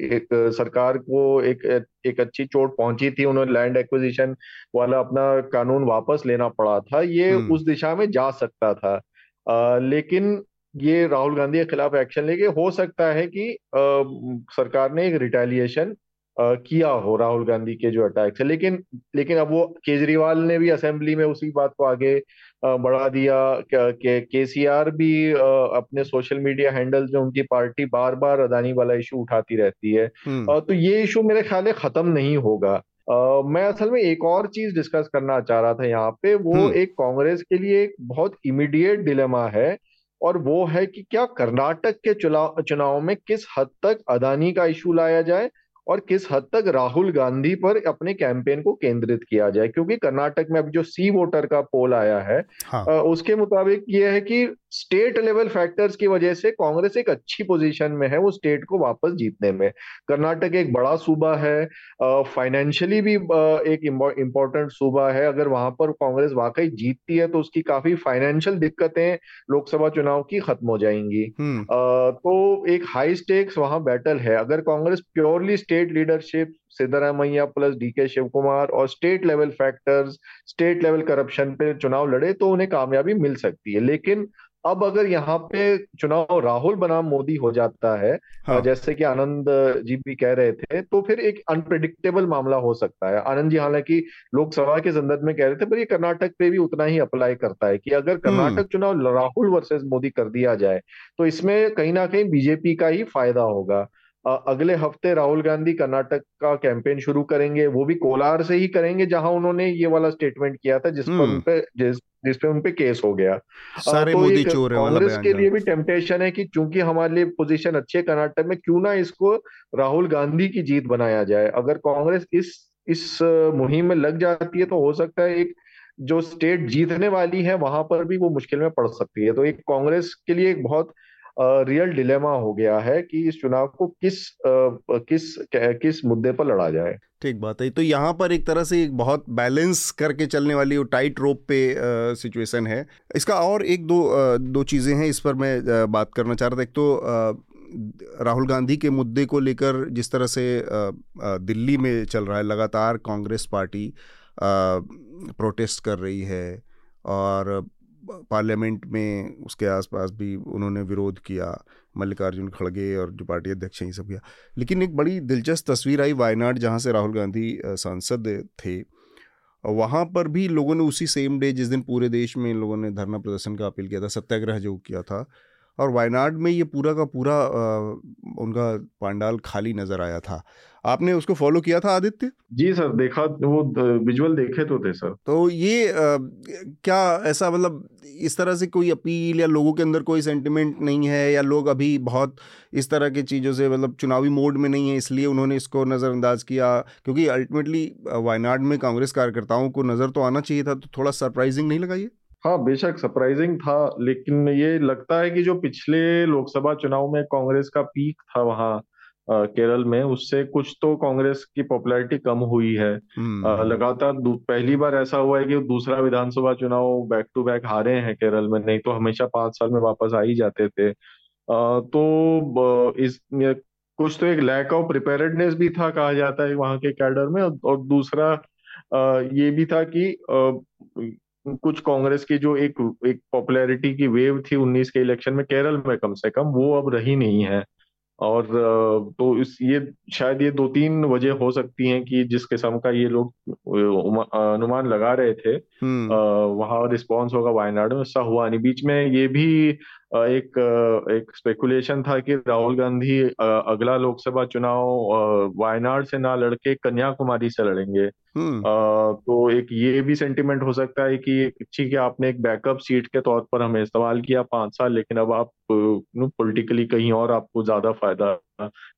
एक सरकार को एक एक अच्छी चोट पहुँची थी उन्होंने लैंड एक्विजिशन वाला अपना कानून वापस लेना पड़ा था ये हम्म। उस दिशा में जा सकता था आ, लेकिन ये राहुल गांधी के खिलाफ एक्शन लेके हो सकता है कि आ, सरकार ने एक रिटेलिएशन किया हो राहुल गांधी के जो अटैक है। लेकिन लेकिन अब वो केजरीवाल ने भी असेंबली में उसी बात को आगे बढ़ा दिया। के केसीआर भी अपने सोशल मीडिया हैंडल जो उनकी पार्टी बार बार अदानी वाला इशू उठाती रहती है। हम्म। तो ये इशू मेरे ख्याल खत्म नहीं होगा। Uh, मैं असल में एक और चीज़ डिस्कस करना चाह रहा था यहाँ पे। वो हम्म। एक कांग्रेस के लिए एक बहुत इमीडिएट डिलेमा है। और वो है कि क्या कर्नाटक के चुनाव चुनाव में किस हद तक अदानी का इशू लाया जाए? और किस हद तक राहुल गांधी पर अपने कैंपेन को केंद्रित किया जाए? क्योंकि कर्नाटक में अभी जो सी वोटर का पोल आया है हाँ। उसके मुताबिक ये है कि स्टेट लेवल फैक्टर्स की वजह से कांग्रेस एक अच्छी पोजीशन में है वो स्टेट को वापस जीतने में। कर्नाटक एक बड़ा सूबा है फाइनेंशियली भी एक इम्पोर्टेंट सूबा है। अगर वहाँ पर कांग्रेस वाकई जीतती है तो उसकी काफ़ी फाइनेंशियल दिक्कतें लोकसभा चुनाव की खत्म हो जाएँगी। हम्म। तो एक हाई स्टेक्स वहाँ बैटल है। अगर Congress purely state leadership Siddaramaiah plus D K Shiv Kumar और state level factors state level corruption पे चुनाव लड़े तो उन्हें कामयाबी मिल सकती है लेकिन अब अगर यहाँ पे चुनाव राहुल बनाम मोदी हो जाता है हाँ। जैसे कि आनंद जी भी कह रहे थे तो फिर एक अनप्रिडिक्टेबल मामला हो सकता है आनंद जी हालाँकि लोकसभा के संदर्भ में कह रहे थे पर ये कर्नाटक पे भी उतना ही अप्लाई करता है कि अगर हम्म। कर्नाटक चुनाव राहुल वर्सेस मोदी कर दिया जाए तो इसमें कहीं ना कहीं बीजेपी का ही फ़ायदा होगा अगले हफ़्ते राहुल गांधी कर्नाटक का कैंपेन शुरू करेंगे। वो भी कोलार से ही करेंगे जहाँ उन्होंने ये वाला स्टेटमेंट किया था जिस पर हम्म। उनपे जिस जिस जिसपे उनपे केस हो गया। सारे तो मोदी चोर कांग्रेस के लिए भी टेम्पटेशन है कि चूँकि हमारे लिए पोजीशन अच्छी है कर्नाटक में क्यों ना इसको राहुल गांधी की जीत बनाया जाए। अगर कांग्रेस इस इस मुहिम में लग जाती है तो हो सकता है एक जो स्टेट जीतने वाली है वहाँ पर भी वो मुश्किल में पड़ सकती है। तो एक कांग्रेस के लिए एक बहुत रियल डिलेमा हो गया है कि इस चुनाव को किस किस किस मुद्दे पर लड़ा जाए। ठीक बात है। तो यहाँ पर एक तरह से एक बहुत बैलेंस करके चलने वाली टाइट रोप पे सिचुएशन है। इसका और एक दो दो चीज़ें हैं, इस पर मैं बात करना चाह रहा था। एक तो राहुल गांधी के मुद्दे को लेकर जिस तरह से दिल्ली में चल रहा है, लगातार कांग्रेस पार्टी प्रोटेस्ट कर रही है और पार्लियामेंट में उसके आसपास भी उन्होंने विरोध किया, मल्लिकार्जुन खड़गे और जो पार्टी अध्यक्ष हैं, ये सब किया। लेकिन एक बड़ी दिलचस्प तस्वीर आई वायनाड, जहाँ से राहुल गांधी सांसद थे। वहाँ पर भी लोगों ने उसी सेम डे जिस दिन पूरे देश में लोगों ने धरना प्रदर्शन का अपील किया था, सत्याग्रह जो किया था और वायनाड में ये पूरा का पूरा आ, उनका पांडाल खाली नज़र आया था। आपने उसको फॉलो किया था आदित्य? जी सर देखा वो विजुअल देखे तो थे सर। तो ये आ, क्या ऐसा मतलब इस तरह से कोई अपील या लोगों के अंदर कोई सेंटिमेंट नहीं है या लोग अभी बहुत इस तरह की चीज़ों से मतलब चुनावी मोड में नहीं है इसलिए उन्होंने इसको नज़रअंदाज किया? क्योंकि अल्टीमेटली वायनाड में कांग्रेस कार्यकर्ताओं को नज़र तो आना चाहिए था तो थोड़ा सरप्राइजिंग नहीं लगा ये? हाँ बेशक सरप्राइजिंग था लेकिन ये लगता है कि जो पिछले लोकसभा चुनाव में कांग्रेस का पीक था वहाँ केरल में उससे कुछ तो कांग्रेस की पॉपुलैरिटी कम हुई है हम्म। लगातार पहली बार ऐसा हुआ है कि दूसरा विधानसभा चुनाव बैक टू बैक हारे हैं केरल में नहीं तो हमेशा पाँच साल में वापस आ ही जाते थे आ, तो इस कुछ तो एक लैक ऑफ़ प्रिपेयर्डनेस भी था कहा जाता है वहाँ के कैडर में और दूसरा ये भी था कि कुछ कांग्रेस की जो एक एक पॉपुलैरिटी की वेव थी 19 के इलेक्शन में केरल में कम से कम वो अब रही नहीं है और तो इस ये शायद ये दो तीन वजह हो सकती हैं कि जिस किस्म का ये लोग अनुमान लगा रहे थे हम्म। वहाँ रिस्पॉन्स होगा वायनाड में ऐसा हुआ नहीं बीच में ये भी एक एक स्पेकुलेशन था कि राहुल गांधी अगला लोकसभा चुनाव वायनाड से ना लड़के कन्याकुमारी से लड़ेंगे। हम्म। तो एक ये भी सेंटिमेंट हो सकता है कि ठीक है आपने एक बैकअप सीट के तौर पर हमें इस्तेमाल किया पाँच साल लेकिन अब आप पॉलिटिकली कहीं और आपको ज़्यादा फ़ायदा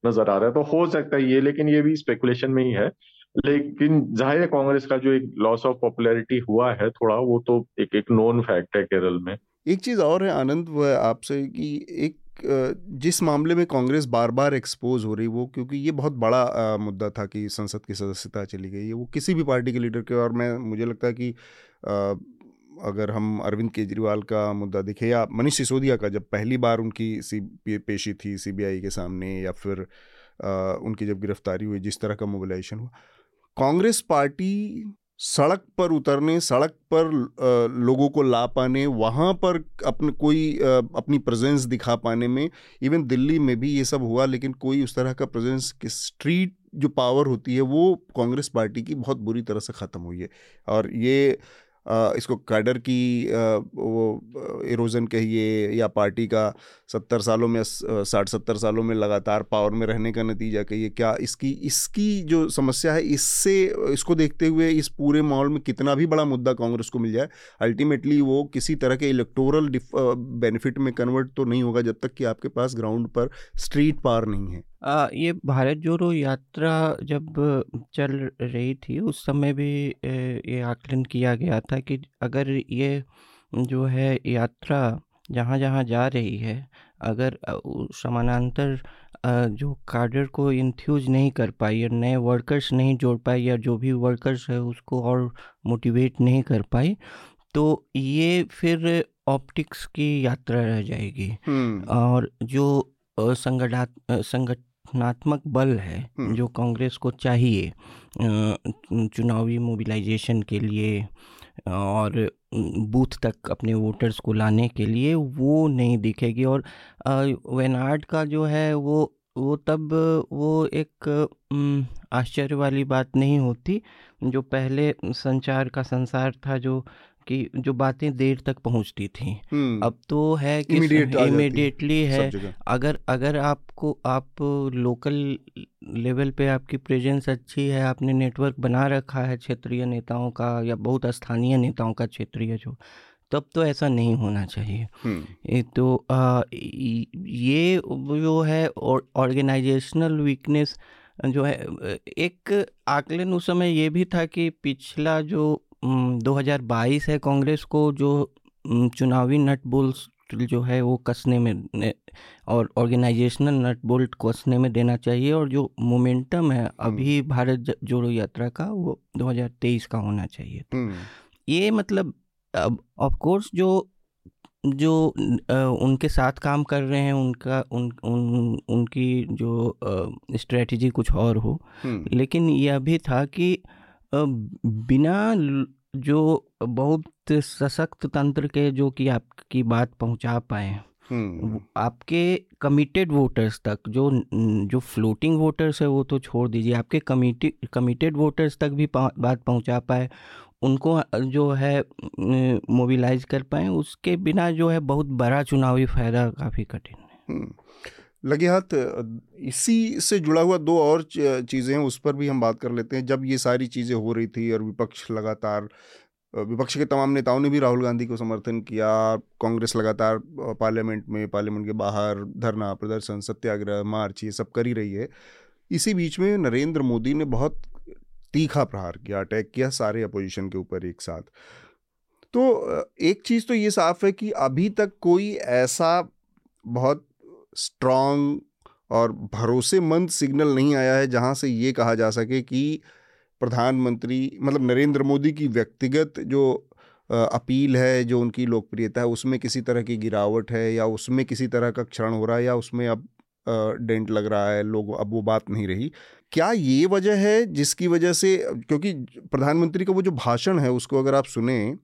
नज़र आ रहा है। तो हो सकता है ये लेकिन ये भी स्पेकुलेशन में ही है। लेकिन ज़ाहिर है कांग्रेस का जो एक लॉस ऑफ़ पॉपुलैरिटी हुआ है थोड़ा वो तो एक एक नोन फैक्ट है केरल में। एक चीज़ और है आनंद वो आपसे कि एक जिस मामले में कांग्रेस बार बार एक्सपोज हो रही वो क्योंकि ये बहुत बड़ा मुद्दा था कि संसद की सदस्यता चली गई है वो किसी भी पार्टी के लीडर के और मैं मुझे लगता है कि अगर हम अरविंद केजरीवाल का मुद्दा देखें या मनीष सिसोदिया का जब पहली बार उनकी सी पेशी थी सीबीआई के सामने या फिर आ, उनकी जब गिरफ्तारी हुई जिस तरह का मोबिलाइजेशन हुआ कांग्रेस पार्टी सड़क पर उतरने, सड़क पर लोगों को ला पाने, वहाँ पर अपने कोई अपनी प्रेजेंस दिखा पाने में इवन दिल्ली में भी ये सब हुआ, लेकिन कोई उस तरह का प्रेजेंस कि स्ट्रीट जो पावर होती है, वो कांग्रेस पार्टी की बहुत बुरी तरह से ख़त्म हुई है। और ये इसको कैडर की वो, इरोज़न कहिए या पार्टी का सत्तर सालों में साठ सत्तर सालों में लगातार पावर में रहने का नतीजा कहिए क्या इसकी इसकी जो समस्या है, इससे, इसको देखते हुए इस पूरे माहौल में कितना भी बड़ा मुद्दा कांग्रेस को मिल जाए, अल्टीमेटली वो किसी तरह के इलेक्टोरल बेनिफिट में कन्वर्ट तो नहीं होगा जब तक कि आपके पास ग्राउंड पर स्ट्रीट पार नहीं है। आ, ये भारत जोड़ो यात्रा जब चल रही थी उस समय भी ये आकलन किया गया था कि अगर ये जो है यात्रा जहाँ जहाँ जा रही है अगर समानांतर जो काडर को इन्फ्यूज नहीं कर पाई या नए वर्कर्स नहीं जोड़ पाई या जो भी वर्कर्स है उसको और मोटिवेट नहीं कर पाई तो ये फिर ऑप्टिक्स की यात्रा रह जाएगी। और जो संगठा संगठ संगठनात्मक बल है जो कांग्रेस को चाहिए चुनावी मोबिलाइजेशन के लिए और बूथ तक अपने वोटर्स को लाने के लिए वो नहीं दिखेगी। और वेनार्ड का जो है वो वो तब वो एक आश्चर्य वाली बात नहीं होती। जो पहले संचार का संसार था जो कि जो बातें देर तक पहुँचती थी। हम्म। अब तो है कि इमीडिएटली है। अगर अगर आपको आप लोकल लेवल पे आपकी प्रेजेंस अच्छी है आपने नेटवर्क बना रखा है क्षेत्रीय नेताओं का या बहुत स्थानीय नेताओं का क्षेत्रीय जो तब तो ऐसा नहीं होना चाहिए। हम्म। तो आ, ये जो है ऑर्गेनाइजेशनल वीकनेस जो है एक आकलन उस समय ये भी था कि पिछला जो 2022 है कांग्रेस को जो चुनावी नट बोल्ट जो है वो कसने में और ऑर्गेनाइजेशनल नट बोल्ट कसने में देना चाहिए और जो मोमेंटम है अभी भारत जोड़ो यात्रा का वो 2023 का होना चाहिए। तो ये मतलब अब ऑफ़ कोर्स जो जो उनके साथ काम कर रहे हैं उनका उन, उन उनकी जो स्ट्रेटजी कुछ और हो। लेकिन यह भी था कि बिना जो बहुत सशक्त तंत्र के जो कि आपकी बात पहुँचा पाए आपके कमिटेड वोटर्स तक जो जो फ्लोटिंग वोटर्स है वो तो छोड़ दीजिए आपके कमिटी कमिटेड वोटर्स तक भी बात पहुँचा पाए उनको जो है मोबिलाइज कर पाए उसके बिना जो है बहुत बड़ा चुनावी फ़ायदा काफ़ी कठिन है हम्म। लगे हाथ, इसी से जुड़ा हुआ दो और चीज़ें हैं, उस पर भी हम बात कर लेते हैं। जब ये सारी चीज़ें हो रही थी और विपक्ष लगातार, विपक्ष के तमाम नेताओं ने भी राहुल गांधी को समर्थन किया, कांग्रेस लगातार पार्लियामेंट में, पार्लियामेंट के बाहर, धरना प्रदर्शन, सत्याग्रह, मार्च, ये सब कर ही रही है। इसी बीच में नरेंद्र मोदी ने बहुत तीखा प्रहार किया, अटैक किया सारे अपोजिशन के ऊपर एक साथ। तो एक चीज़ तो ये साफ़ है कि अभी तक कोई ऐसा बहुत स्ट्रॉन्ग और भरोसेमंद सिग्नल नहीं आया है जहाँ से ये कहा जा सके कि प्रधानमंत्री मतलब नरेंद्र मोदी की व्यक्तिगत जो अपील है, जो उनकी लोकप्रियता है, उसमें किसी तरह की गिरावट है या उसमें किसी तरह का क्षरण हो रहा है या उसमें अब डेंट लग रहा है, लोग, अब वो बात नहीं रही। क्या ये वजह है जिसकी वजह से, क्योंकि प्रधानमंत्री का वो जो भाषण है उसको अगर आप सुने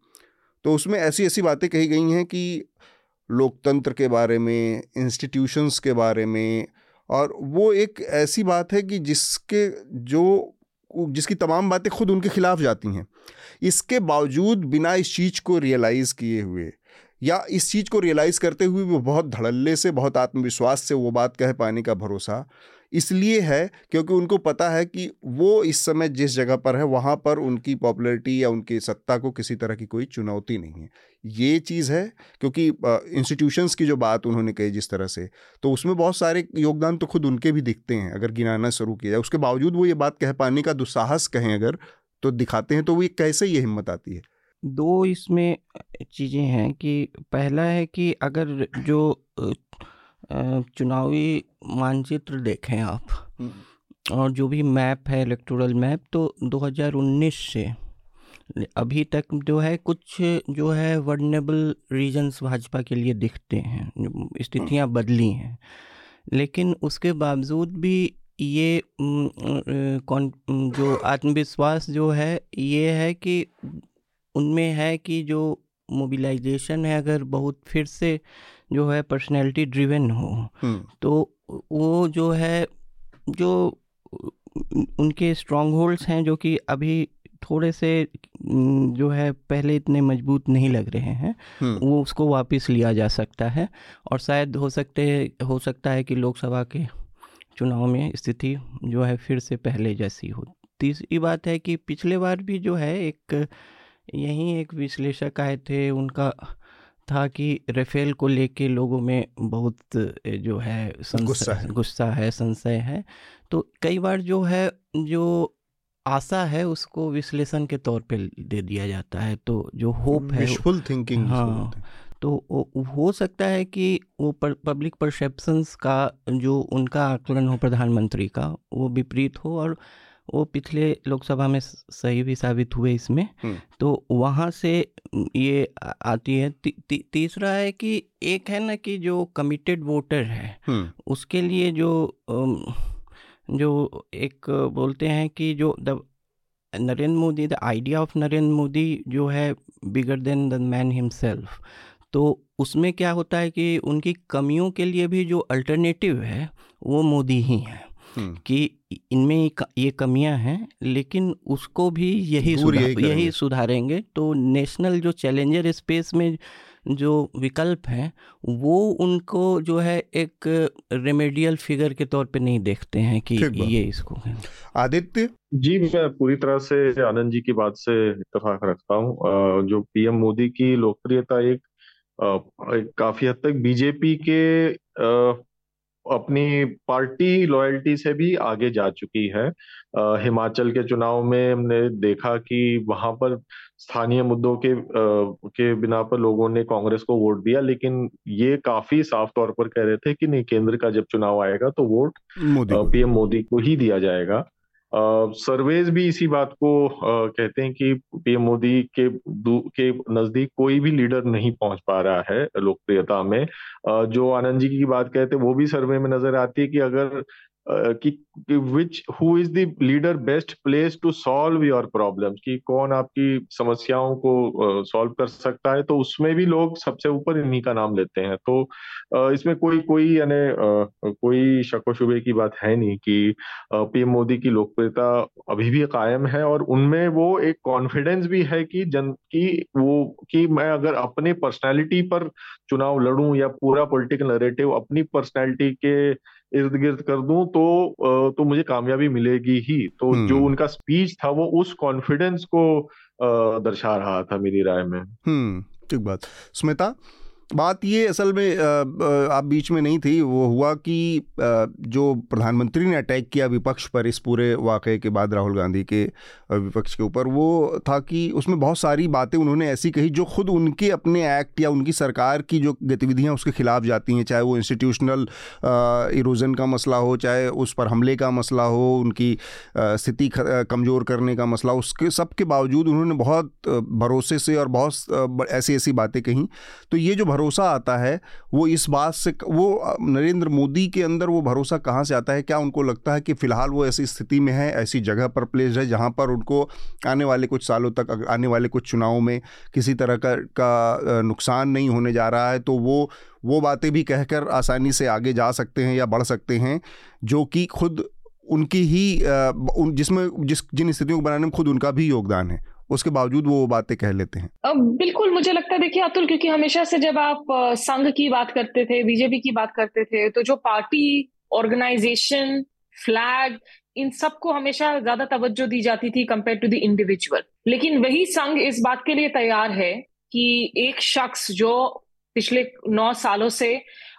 तो उसमें ऐसी ऐसी बातें कही गई हैं कि लोकतंत्र के बारे में इंस्टीट्यूशंस के बारे में, और वो एक ऐसी बात है कि जिसके, जो, जिसकी तमाम बातें खुद उनके खिलाफ जाती हैं। इसके बावजूद बिना इस चीज़ को रियलाइज़ किए हुए, या इस चीज़ को रियलाइज़ करते हुए वो बहुत धड़ल्ले से, बहुत आत्मविश्वास से वो बात कह पाने का भरोसा इसलिए है क्योंकि उनको पता है कि वो इस समय जिस जगह पर है, वहाँ पर उनकी पॉपुलैरिटी या उनकी सत्ता को किसी तरह की कोई चुनौती नहीं है। ये चीज़ है क्योंकि इंस्टीट्यूशंस की जो बात उन्होंने कही जिस तरह से तो उसमें बहुत सारे योगदान तो खुद उनके भी दिखते हैं, अगर गिनाना शुरू किया जाए। उसके बावजूद वो ये बात कह पाने का दुस्साहस कहें अगर तो दिखाते हैं तो वो कैसे ये हिम्मत आती है? दो इसमें चीज़ें हैं कि पहला है कि अगर जो चुनावी मानचित्र देखें आप हम्म। और जो भी मैप है इलेक्टोरल मैप तो 2019 से अभी तक जो है कुछ जो है वर्नेबल रीजन्स भाजपा के लिए दिखते हैं स्थितियाँ हम्म। बदली हैं लेकिन उसके बावजूद भी ये कौन जो आत्मविश्वास जो है ये है कि उनमें है कि जो मोबिलाइजेशन है अगर बहुत फिर से जो है पर्सनैलिटी ड्रिवेन हो हम्म। तो वो जो है जो उनके स्ट्रॉन्ग होल्ड्स हैं जो कि अभी थोड़े से जो है पहले इतने मज़बूत नहीं लग रहे हैं हम्म। वो उसको वापस लिया जा सकता है और शायद हो सकते हो सकता है कि लोकसभा के चुनाव में स्थिति जो है फिर से पहले जैसी हो तीसरी बात है कि पिछले बार भी जो है एक यही एक विश्लेषक आए थे उनका था कि रेफेल को लेके लोगों में बहुत जो है गुस्सा है। गुस्सा है संशय है। तो कई बार जो है जो आशा है उसको विश्लेषण के तौर पे दे दिया जाता है। तो जो होप है विशफुल थिंकिंग हाँ। तो हो सकता है कि वो पर, पब्लिक परसेप्शंस का जो उनका आकलन हो प्रधानमंत्री का वो विपरीत हो और वो पिछले लोकसभा में सही भी साबित हुए इसमें हम्म। तो वहाँ से ये आती है ती, ती, तीसरा है कि एक है ना कि जो कमिटेड वोटर है हम्म। उसके लिए जो जो एक बोलते हैं कि जो the Narendra Modi the idea of Narendra Modi जो है bigger than the man himself तो उसमें क्या होता है कि उनकी कमियों के लिए भी जो अल्टरनेटिव है वो मोदी ही है। कि इनमें ये कमियाँ हैं लेकिन उसको भी यही सुधार, यही यही सुधारेंगे। तो नेशनल जो चैलेंजर स्पेस में जो विकल्प हैं वो उनको जो है एक रेमेडियल फिगर के तौर पे नहीं देखते हैं कि ये इसको है। आदित्य? जी मैं पूरी तरह से आनंद जी की बात से इतफाक रखता हूँ। जो पीएम मोदी की लोकप्रियता एक, एक काफ़ी हद तक बीजेपी के अपनी पार्टी लॉयल्टी से भी आगे जा चुकी है। आ, हिमाचल के चुनाव में हमने देखा कि वहाँ पर स्थानीय मुद्दों के आ, के बिना पर लोगों ने कांग्रेस को वोट दिया लेकिन ये काफ़ी साफ़ तौर पर कह रहे थे कि नहीं केंद्र का जब चुनाव आएगा तो वोट पीएम मोदी को ही दिया जाएगा। सर्वेज भी इसी बात को कहते हैं कि पीएम मोदी के के नज़दीक कोई भी लीडर नहीं पहुँच पा रहा है लोकप्रियता में। जो आनंद जी की बात कहते हैं, वो भी सर्वे में नज़र आती है कि अगर कि which who is the leader best place to solve your problems कि कौन आपकी समस्याओं को सॉल्व कर सकता है? तो उसमें भी लोग सबसे ऊपर इन्हीं का नाम लेते हैं। तो इसमें कोई कोई यानी कोई शको शुबे की बात है नहीं कि पीएम मोदी की लोकप्रियता अभी भी कायम है और उनमें वो एक कॉन्फिडेंस भी है कि जन, की वो, कि मैं अगर अपने पर्सनैलिटी पर चुनाव लड़ूं या पूरा पॉलिटिकल नरेटिव अपनी पर्सनैलिटी के इर्द गिर्द कर दूँ तो तो मुझे कामयाबी मिलेगी ही। तो जो हम्म। उनका स्पीच था वो उस कॉन्फिडेंस को दर्शा रहा था मेरी राय में। हम्म ठीक बात। स्मिता? बात ये असल में आप बीच में नहीं थी, वो हुआ कि जो प्रधानमंत्री ने अटैक किया विपक्ष पर इस पूरे वाक़े के बाद राहुल गांधी के विपक्ष के ऊपर, वो था कि उसमें बहुत सारी बातें उन्होंने ऐसी कही जो खुद उनके अपने एक्ट या उनकी सरकार की जो गतिविधियाँ उसके खिलाफ जाती हैं, चाहे वो इंस्टीट्यूशनल इरोजन का मसला हो, चाहे उस पर हमले का मसला हो, उनकी स्थिति कमज़ोर करने का मसला उसके सब के बावजूद उन्होंने बहुत भरोसे से और बहुत ऐसी ऐसी बातें कहीं। तो ये जो भरोसा आता है वो इस बात से वो नरेंद्र मोदी के अंदर वो भरोसा कहाँ से आता है? क्या उनको लगता है कि फ़िलहाल वो ऐसी स्थिति में है ऐसी जगह पर प्लेस है जहाँ पर उनको आने वाले कुछ सालों तक आने वाले कुछ चुनावों में किसी तरह का, का नुकसान नहीं होने जा रहा है? तो वो वो बातें भी कहकर आसानी से आगे जा सकते हैं या बढ़ सकते हैं जो कि खुद उनकी ही जिसमें जिस जिन स्थितियों को बनाने में खुद उनका भी योगदान है। उसके बावजूद वो बातें कह लेते हैं। बिल्कुल, मुझे लगता है, देखिए, अतुल, क्योंकि हमेशा से जब आप संघ की बात करते थे, बीजेपी की बात करते थे तो जो पार्टी, ऑर्गेनाइजेशन, फ्लैग, इन सबको हमेशा ज़्यादा तवज्जो दी जाती थी कंपेयर टू द इंडिविजुअल। लेकिन वही संघ इस बात के लिए तैयार है कि एक शख्स जो पिछले नौ सालों से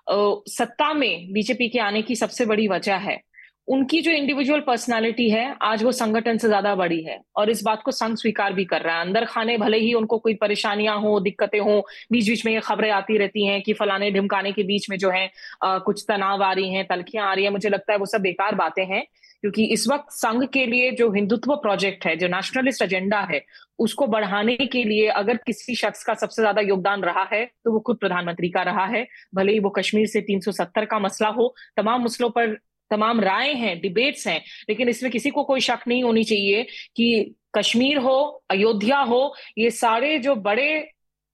सत्ता में बीजेपी के आने की सबसे बड़ी वजह है उनकी जो इंडिविजुअल पर्सनालिटी है आज वो संगठन से ज़्यादा बड़ी है और इस बात को संघ स्वीकार भी कर रहा है। अंदर खाने भले ही उनको कोई परेशानियाँ हो दिक्कतें हो बीच बीच में ये खबरें आती रहती हैं कि फलाने ढिमकाने के बीच में जो है आ, कुछ तनाव आ रही हैं तलखियाँ आ रही हैं। मुझे लगता है वो सब बेकार बातें हैं क्योंकि इस वक्त संघ के लिए जो हिंदुत्व प्रोजेक्ट है जो नेशनलिस्ट एजेंडा है उसको बढ़ाने के लिए अगर किसी शख्स का सबसे ज़्यादा योगदान रहा है तो वो खुद प्रधानमंत्री का रहा है। भले ही वो कश्मीर से 370 का मसला हो तमाम मसलों पर तमाम राय हैं डिबेट्स हैं, लेकिन इसमें किसी को कोई शक नहीं होनी चाहिए कि कश्मीर हो, अयोध्या हो, ये सारे जो बड़े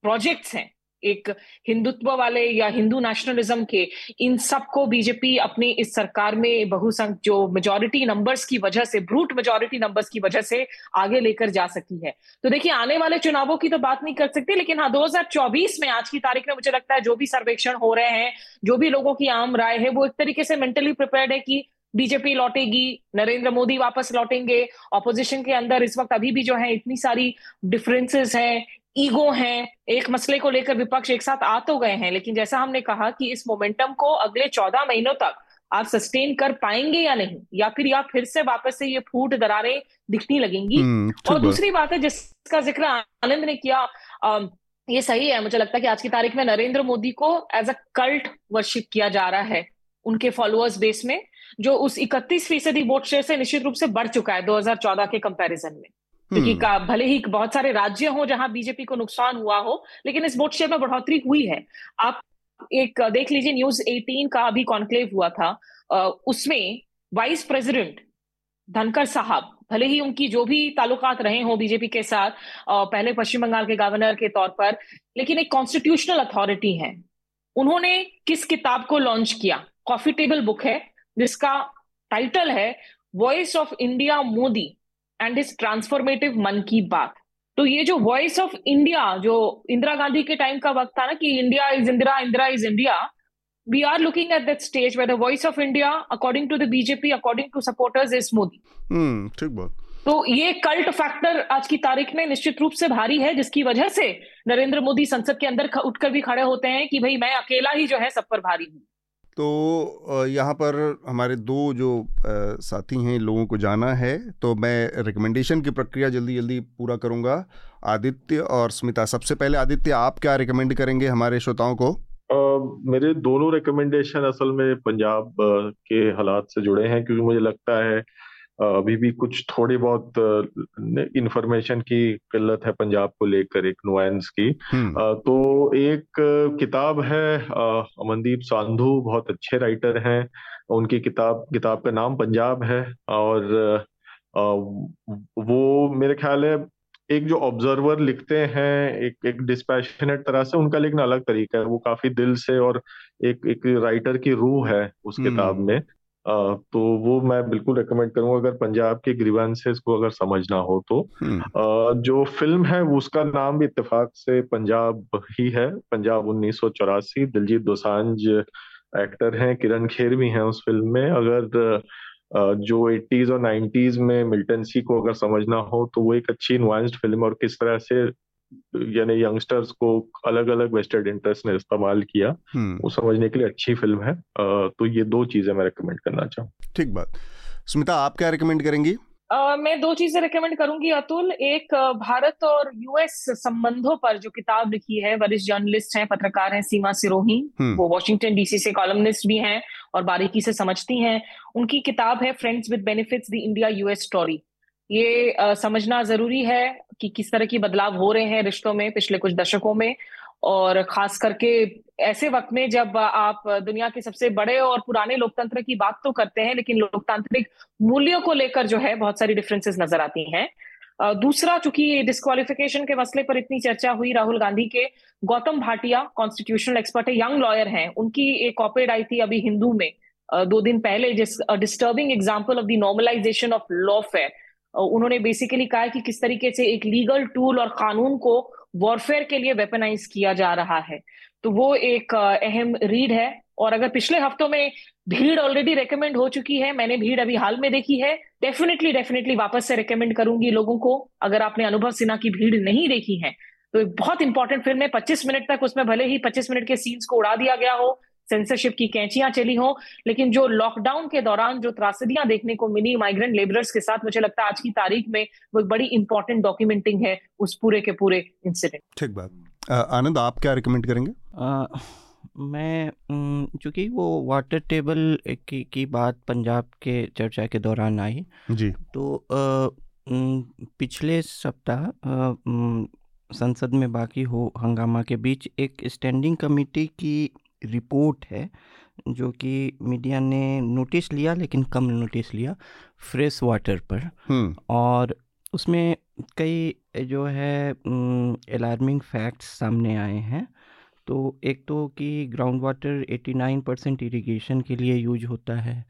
प्रोजेक्ट्स हैं एक हिंदुत्व वाले या हिंदू नेशनलिज्म के इन सबको बीजेपी अपनी इस सरकार में बहुसंख्य जो मेजोरिटी नंबर्स की वजह से ब्रूट मेजोरिटी नंबर्स की वजह से आगे लेकर जा सकी है। तो देखिए, आने वाले चुनावों की तो बात नहीं कर सकते, लेकिन हाँ 2024 में आज की तारीख में मुझे लगता है जो भी सर्वेक्षण हो रहे हैं, जो भी लोगों की आम राय है, वो एक तरीके से मेंटली प्रिपेयर्ड है कि बीजेपी लौटेगी, नरेंद्र मोदी वापस लौटेंगे ऑपोजिशन के अंदर इस वक्त अभी भी जो है इतनी सारी डिफरेंसेस हैं ईगो हैं एक मसले को लेकर विपक्ष एक साथ आ तो गए हैं लेकिन जैसा हमने कहा कि इस मोमेंटम को अगले चौदह महीनों तक आप सस्टेन कर पाएँगे या नहीं या फिर या फिर से वापस से ये फूट दरारें दिखनी लगेंगी। हम्म, और दूसरी बात है जिसका ज़िक्र आनंद ने किया आ, ये सही है मुझे लगता है कि आज की तारीख में नरेंद्र मोदी को एज अ कल्ट वर्शिप किया जा रहा है उनके फॉलोअर्स बेस में जो उस इकतीस फ़ीसदी वोट शेयर से निश्चित रूप से बढ़ चुका है 2014 के कंपैरिजन में। क्योंकि हम्म। भले ही बहुत सारे राज्य हो जहाँ बीजेपी को नुकसान हुआ हो लेकिन इस वोट शेयर में बढ़ोतरी हुई है। आप एक देख लीजिए न्यूज़ 18 का अभी कॉन्क्लेव हुआ था। उसमें वाइस प्रेसिडेंट धनकर साहब भले ही उनकी जो भी ताल्लुकात रहे हो बीजेपी के साथ पहले पश्चिम बंगाल के गवर्नर के तौर पर लेकिन एक कॉन्स्टिट्यूशनल अथॉरिटी है। उन्होंने किस किताब को लॉन्च किया? कॉफ़ी टेबल बुक है जिसका टाइटल है Voice of India Modi. And इस ट्रांसफॉर्मेटिव मन की बात तो ये जो वॉइस ऑफ़ इंडिया जो इंदिरा गांधी के टाइम का वक्त था ना कि India is Indira Indira is India we are looking at that stage where the voice of India according to the BJP according to supporters is Modi ठीक बात। तो ये कल्ट फैक्टर आज की तारीख में निश्चित रूप से भारी है जिसकी वजह से नरेंद्र मोदी संसद के अंदर उठकर भी खड़े होते हैं कि भाई मैं अकेला ही जो है सब पर भारी हूँ। तो यहाँ पर हमारे दो जो साथी हैं लोगों को जाना है तो मैं रिकमेंडेशन की प्रक्रिया जल्दी जल्दी पूरा करूँगा। आदित्य और स्मिता सबसे पहले आदित्य आप क्या रिकमेंड करेंगे हमारे श्रोताओं को? Uh, मेरे दोनों रिकमेंडेशन असल में पंजाब के हालात से जुड़े हैं क्योंकि मुझे लगता है अभी भी कुछ थोड़ी बहुत इंफॉर्मेशन की किल्लत है पंजाब को लेकर एक नुआंस की हम्म। तो एक किताब है अमनदीप सांधु बहुत अच्छे राइटर हैं उनकी किताब किताब का नाम पंजाब है और वो मेरे ख्याल है एक जो ऑब्जर्वर लिखते हैं एक एक डिस्पैशनेट तरह से उनका लिखना अलग तरीका है वो काफ़ी दिल से और एक एक राइटर की रूह है उस किताब हम्म। में तो वो मैं बिल्कुल रेकमेंड करूँगा अगर पंजाब के ग्रीवेंसेस को अगर समझना हो तो। हम्म। जो फ़िल्म है वो उसका नाम भी इत्तेफाक से पंजाब ही है। पंजाब उन्नीस सौ चौरासी दिलजीत दोसांझ एक्टर हैं किरण खेर भी हैं उस फ़िल्म में। अगर जो 80s और 90s में मिल्टन सी को अगर समझना हो तो वो एक अच्छी नुआंस्ड फ़िल्म और किस तरह से यानी यंगस्टर्स को अलग अलग वेस्टेड इंटरेस्ट ने इस्तेमाल किया हम्म। वो समझने के लिए अच्छी फ़िल्म है। तो ये दो चीज़ें मैं रिकमेंड करना चाहूँ। ठीक बात। स्मिता आप क्या रिकमेंड करेंगी? Uh, मैं दो चीज़ें रिकमेंड करूँगी अतुल। एक भारत और यूएस संबंधों पर जो किताब लिखी है वरिष्ठ जर्नलिस्ट हैं पत्रकार हैं सीमा सिरोही। हम्म। वो वॉशिंगटन डीसी से कॉलमनिस्ट भी हैं और बारीकी से समझती हैं। उनकी किताब है Friends with Benefits the India US story ये uh, समझना ज़रूरी है। कि किस तरह की बदलाव हो रहे हैं रिश्तों में पिछले कुछ दशकों में? और खास करके ऐसे वक्त में जब आप दुनिया के सबसे बड़े और पुराने लोकतंत्र की बात तो करते हैं, लेकिन लोकतांत्रिक मूल्यों को लेकर जो है बहुत सारी डिफरेंसेस नज़र आती हैं। दूसरा, चूँकि डिस्कालिफिकेशन के मसले पर इतनी चर्चा हुई राहुल गांधी के, गौतम भाटिया कॉन्स्टिट्यूशनल एक्सपर्ट है यंग लॉयर हैं। उनकी एक ऑपेड आई थी अभी हिंदू में दो दिन पहले, जिस disturbing example of the normalisation of lawfare उन्होंने बेसिकली कहा कि किस तरीके से एक लीगल टूल और कानून को वॉरफेयर के लिए वेपनाइज किया जा रहा है। तो वो एक अहम रीड है। और अगर पिछले हफ्तों में भीड़ ऑलरेडी रेकमेंड हो चुकी है, मैंने भीड़ अभी हाल में देखी है डेफिनेटली डेफिनेटली वापस से रेकमेंड करूँगी लोगों को, अगर आपने अनुभव सिन्हा की भीड़ नहीं देखी है। तो एक बहुत इंपॉर्टेंट फ़िल्म है, पच्चीस मिनट तक उसमें भले ही पच्चीस मिनट के सीन्स को उड़ा दिया गया हो सेंसरशिप की कैंचियाँ चली हो लेकिन जो लॉकडाउन के दौरान जो त्रासदियाँ देखने को मिली माइग्रेंट लेबरर्स के साथ मुझे लगता है आज की तारीख में वो एक बड़ी इंपॉर्टेंट डॉक्यूमेंटिंग है उस पूरे के पूरे इंसिडेंट ठीक बात. आनंद आप क्या रिकमेंड करेंगे? आ, मैं चूँकि वो वाटर टेबल की, की बात पंजाब के चर्चा के दौरान आई जी. तो आ, पिछले सप्ताह संसद में बाकी हो हंगामा के बीच एक स्टैंडिंग कमेटी की रिपोर्ट है जो कि मीडिया ने नोटिस लिया लेकिन कम नोटिस लिया फ्रेश वाटर पर हम्म। और उसमें कई जो है अलार्मिंग फैक्ट्स सामने आए हैं तो एक तो कि ग्राउंड वाटर 89 परसेंट इरीगेशन के लिए यूज़ होता है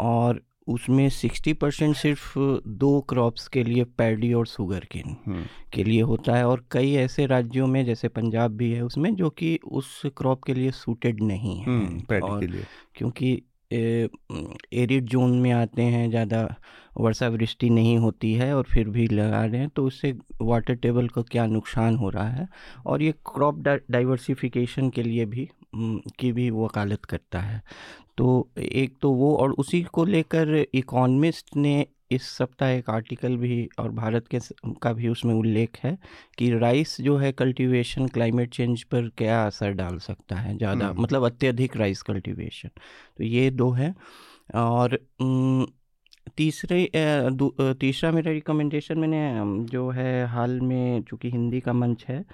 और उसमें सिक्सटी परसेंट सिर्फ़ दो क्रॉप्स के लिए पैडी और सुगर केन हम्म। के लिए होता है और कई ऐसे राज्यों में जैसे पंजाब भी है उसमें जो कि उस क्रॉप के लिए सूटेड नहीं है। हम्म, और के लिए। क्योंकि एरिड जोन में आते हैं ज़्यादा वर्षा वृष्टि नहीं होती है और फिर भी लगा रहे हैं तो उससे वाटर टेबल को क्या नुकसान हो रहा है? और ये क्रॉप डाइवर्सिफिकेशन के लिए भी की भी वकालत करता है। तो एक तो वो और उसी को लेकर इकोनमिस्ट ने इस सप्ताह एक आर्टिकल भी और भारत के का भी उसमें उल्लेख है कि राइस जो है कल्टीवेशन क्लाइमेट चेंज पर क्या असर डाल सकता है ज़्यादा मतलब अत्यधिक राइस कल्टीवेशन। तो ये दो है और तीसरे तीसरा मेरा रिकमेंडेशन मैंने जो है हाल में चूँकि हिंदी का मंच है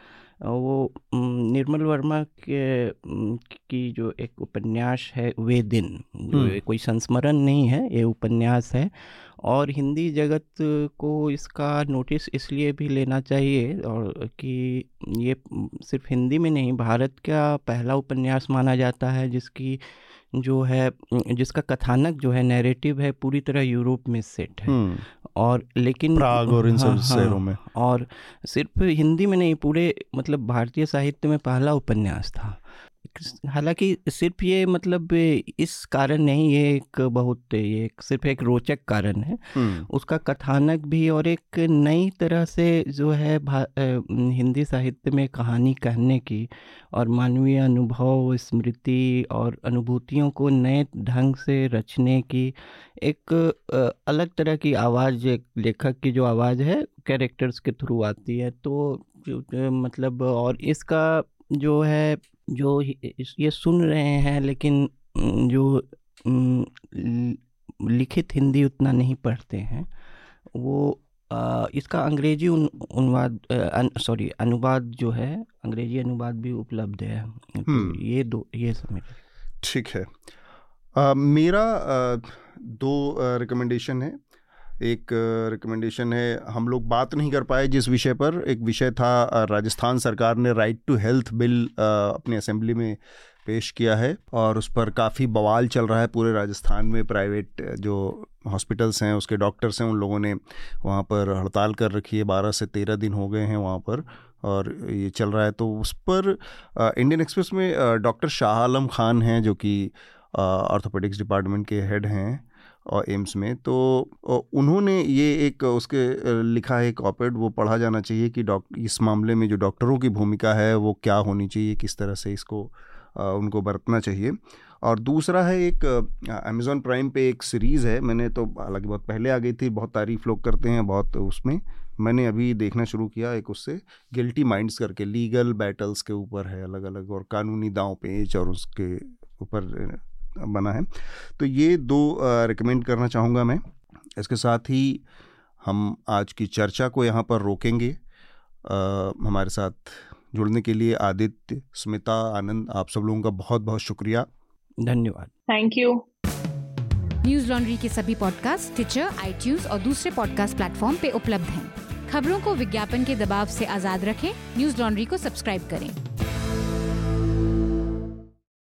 वो निर्मल वर्मा के की जो एक उपन्यास है वे दिन कोई संस्मरण नहीं है ये उपन्यास है। और हिंदी जगत को इसका नोटिस इसलिए भी लेना चाहिए और कि ये सिर्फ़ हिंदी में नहीं भारत का पहला उपन्यास माना जाता है जिसकी जो है जिसका कथानक जो है नैरेटिव है पूरी तरह यूरोप में सेट है। और लेकिन प्राग और इन हाँ, सब शहरों में। और सिर्फ़ हिंदी में नहीं पूरे मतलब भारतीय साहित्य में पहला उपन्यास था। हालाँकि सिर्फ़ ये मतलब इस कारण नहीं ये एक बहुत ये एक सिर्फ़ एक रोचक कारण है। उसका कथानक भी और एक नई तरह से जो है हिंदी साहित्य में कहानी कहने की और मानवीय अनुभव स्मृति और अनुभूतियों को नए ढंग से रचने की एक अलग तरह की आवाज़ लेखक की जो आवाज़ है कैरेक्टर्स के थ्रू आती है तो मतलब और इसका जो है जो ये सुन रहे हैं लेकिन जो लिखित हिंदी उतना नहीं पढ़ते हैं वो आ, इसका अंग्रेज़ी अनुवाद सॉरी अनुवाद जो है अंग्रेज़ी अनुवाद भी उपलब्ध है। तो। ये दो ये सब ठीक है। आ, मेरा आ, दो रिकमेंडेशन है। एक रिकमेंडेशन है, हम लोग बात नहीं कर पाए जिस विषय पर। एक विषय था राजस्थान सरकार ने राइट टू हेल्थ बिल अपनी असेंबली में पेश किया है और उस पर काफ़ी बवाल चल रहा है पूरे राजस्थान में। प्राइवेट जो हॉस्पिटल्स हैं, उसके डॉक्टर्स हैं, उन लोगों ने वहाँ पर हड़ताल कर रखी है। बारह से तेरह दिन हो गए हैं वहाँ पर और ये चल रहा है। तो उस पर इंडियन एक्सप्रेस में डॉक्टर शाह आलम खान हैं, जो कि ऑर्थोपेडिक्स डिपार्टमेंट के हेड हैं। और एम्स में तो उन्होंने ये एक उसके लिखा है एक वो पढ़ा जाना चाहिए कि डॉक्टर इस मामले में जो डॉक्टरों की भूमिका है, वो क्या होनी चाहिए, किस तरह से इसको उनको बरतना चाहिए। और दूसरा है एक अमेज़ॉन प्राइम पे एक सीरीज़ है, मैंने तो हालाँकि बहुत पहले आ गई थी, बहुत तारीफ़ लोग करते हैं, बहुत उसमें, मैंने अभी देखना शुरू किया एक उससे, गिल्टी माइंड्स करके, लीगल बैटल्स के ऊपर है अलग अलग और कानूनी दांव पेच और उसके ऊपर बना है। तो ये दो रिकमेंड करना चाहूँगा मैं। इसके साथ ही हम आज की चर्चा को यहाँ पर रोकेंगे। आ, हमारे साथ जुड़ने के लिए आदित्य स्मिता आनंद आप सब लोगों का बहुत बहुत शुक्रिया। धन्यवाद। थैंक यू न्यूज़ लॉन्ड्री के सभी पॉडकास्ट ट्विटर आई और दूसरे पॉडकास्ट प्लेटफॉर्म पे उपलब्ध हैं। खबरों को विज्ञापन के दबाव से आज़ाद रखें। न्यूज़ लॉन्ड्री को सब्सक्राइब करें।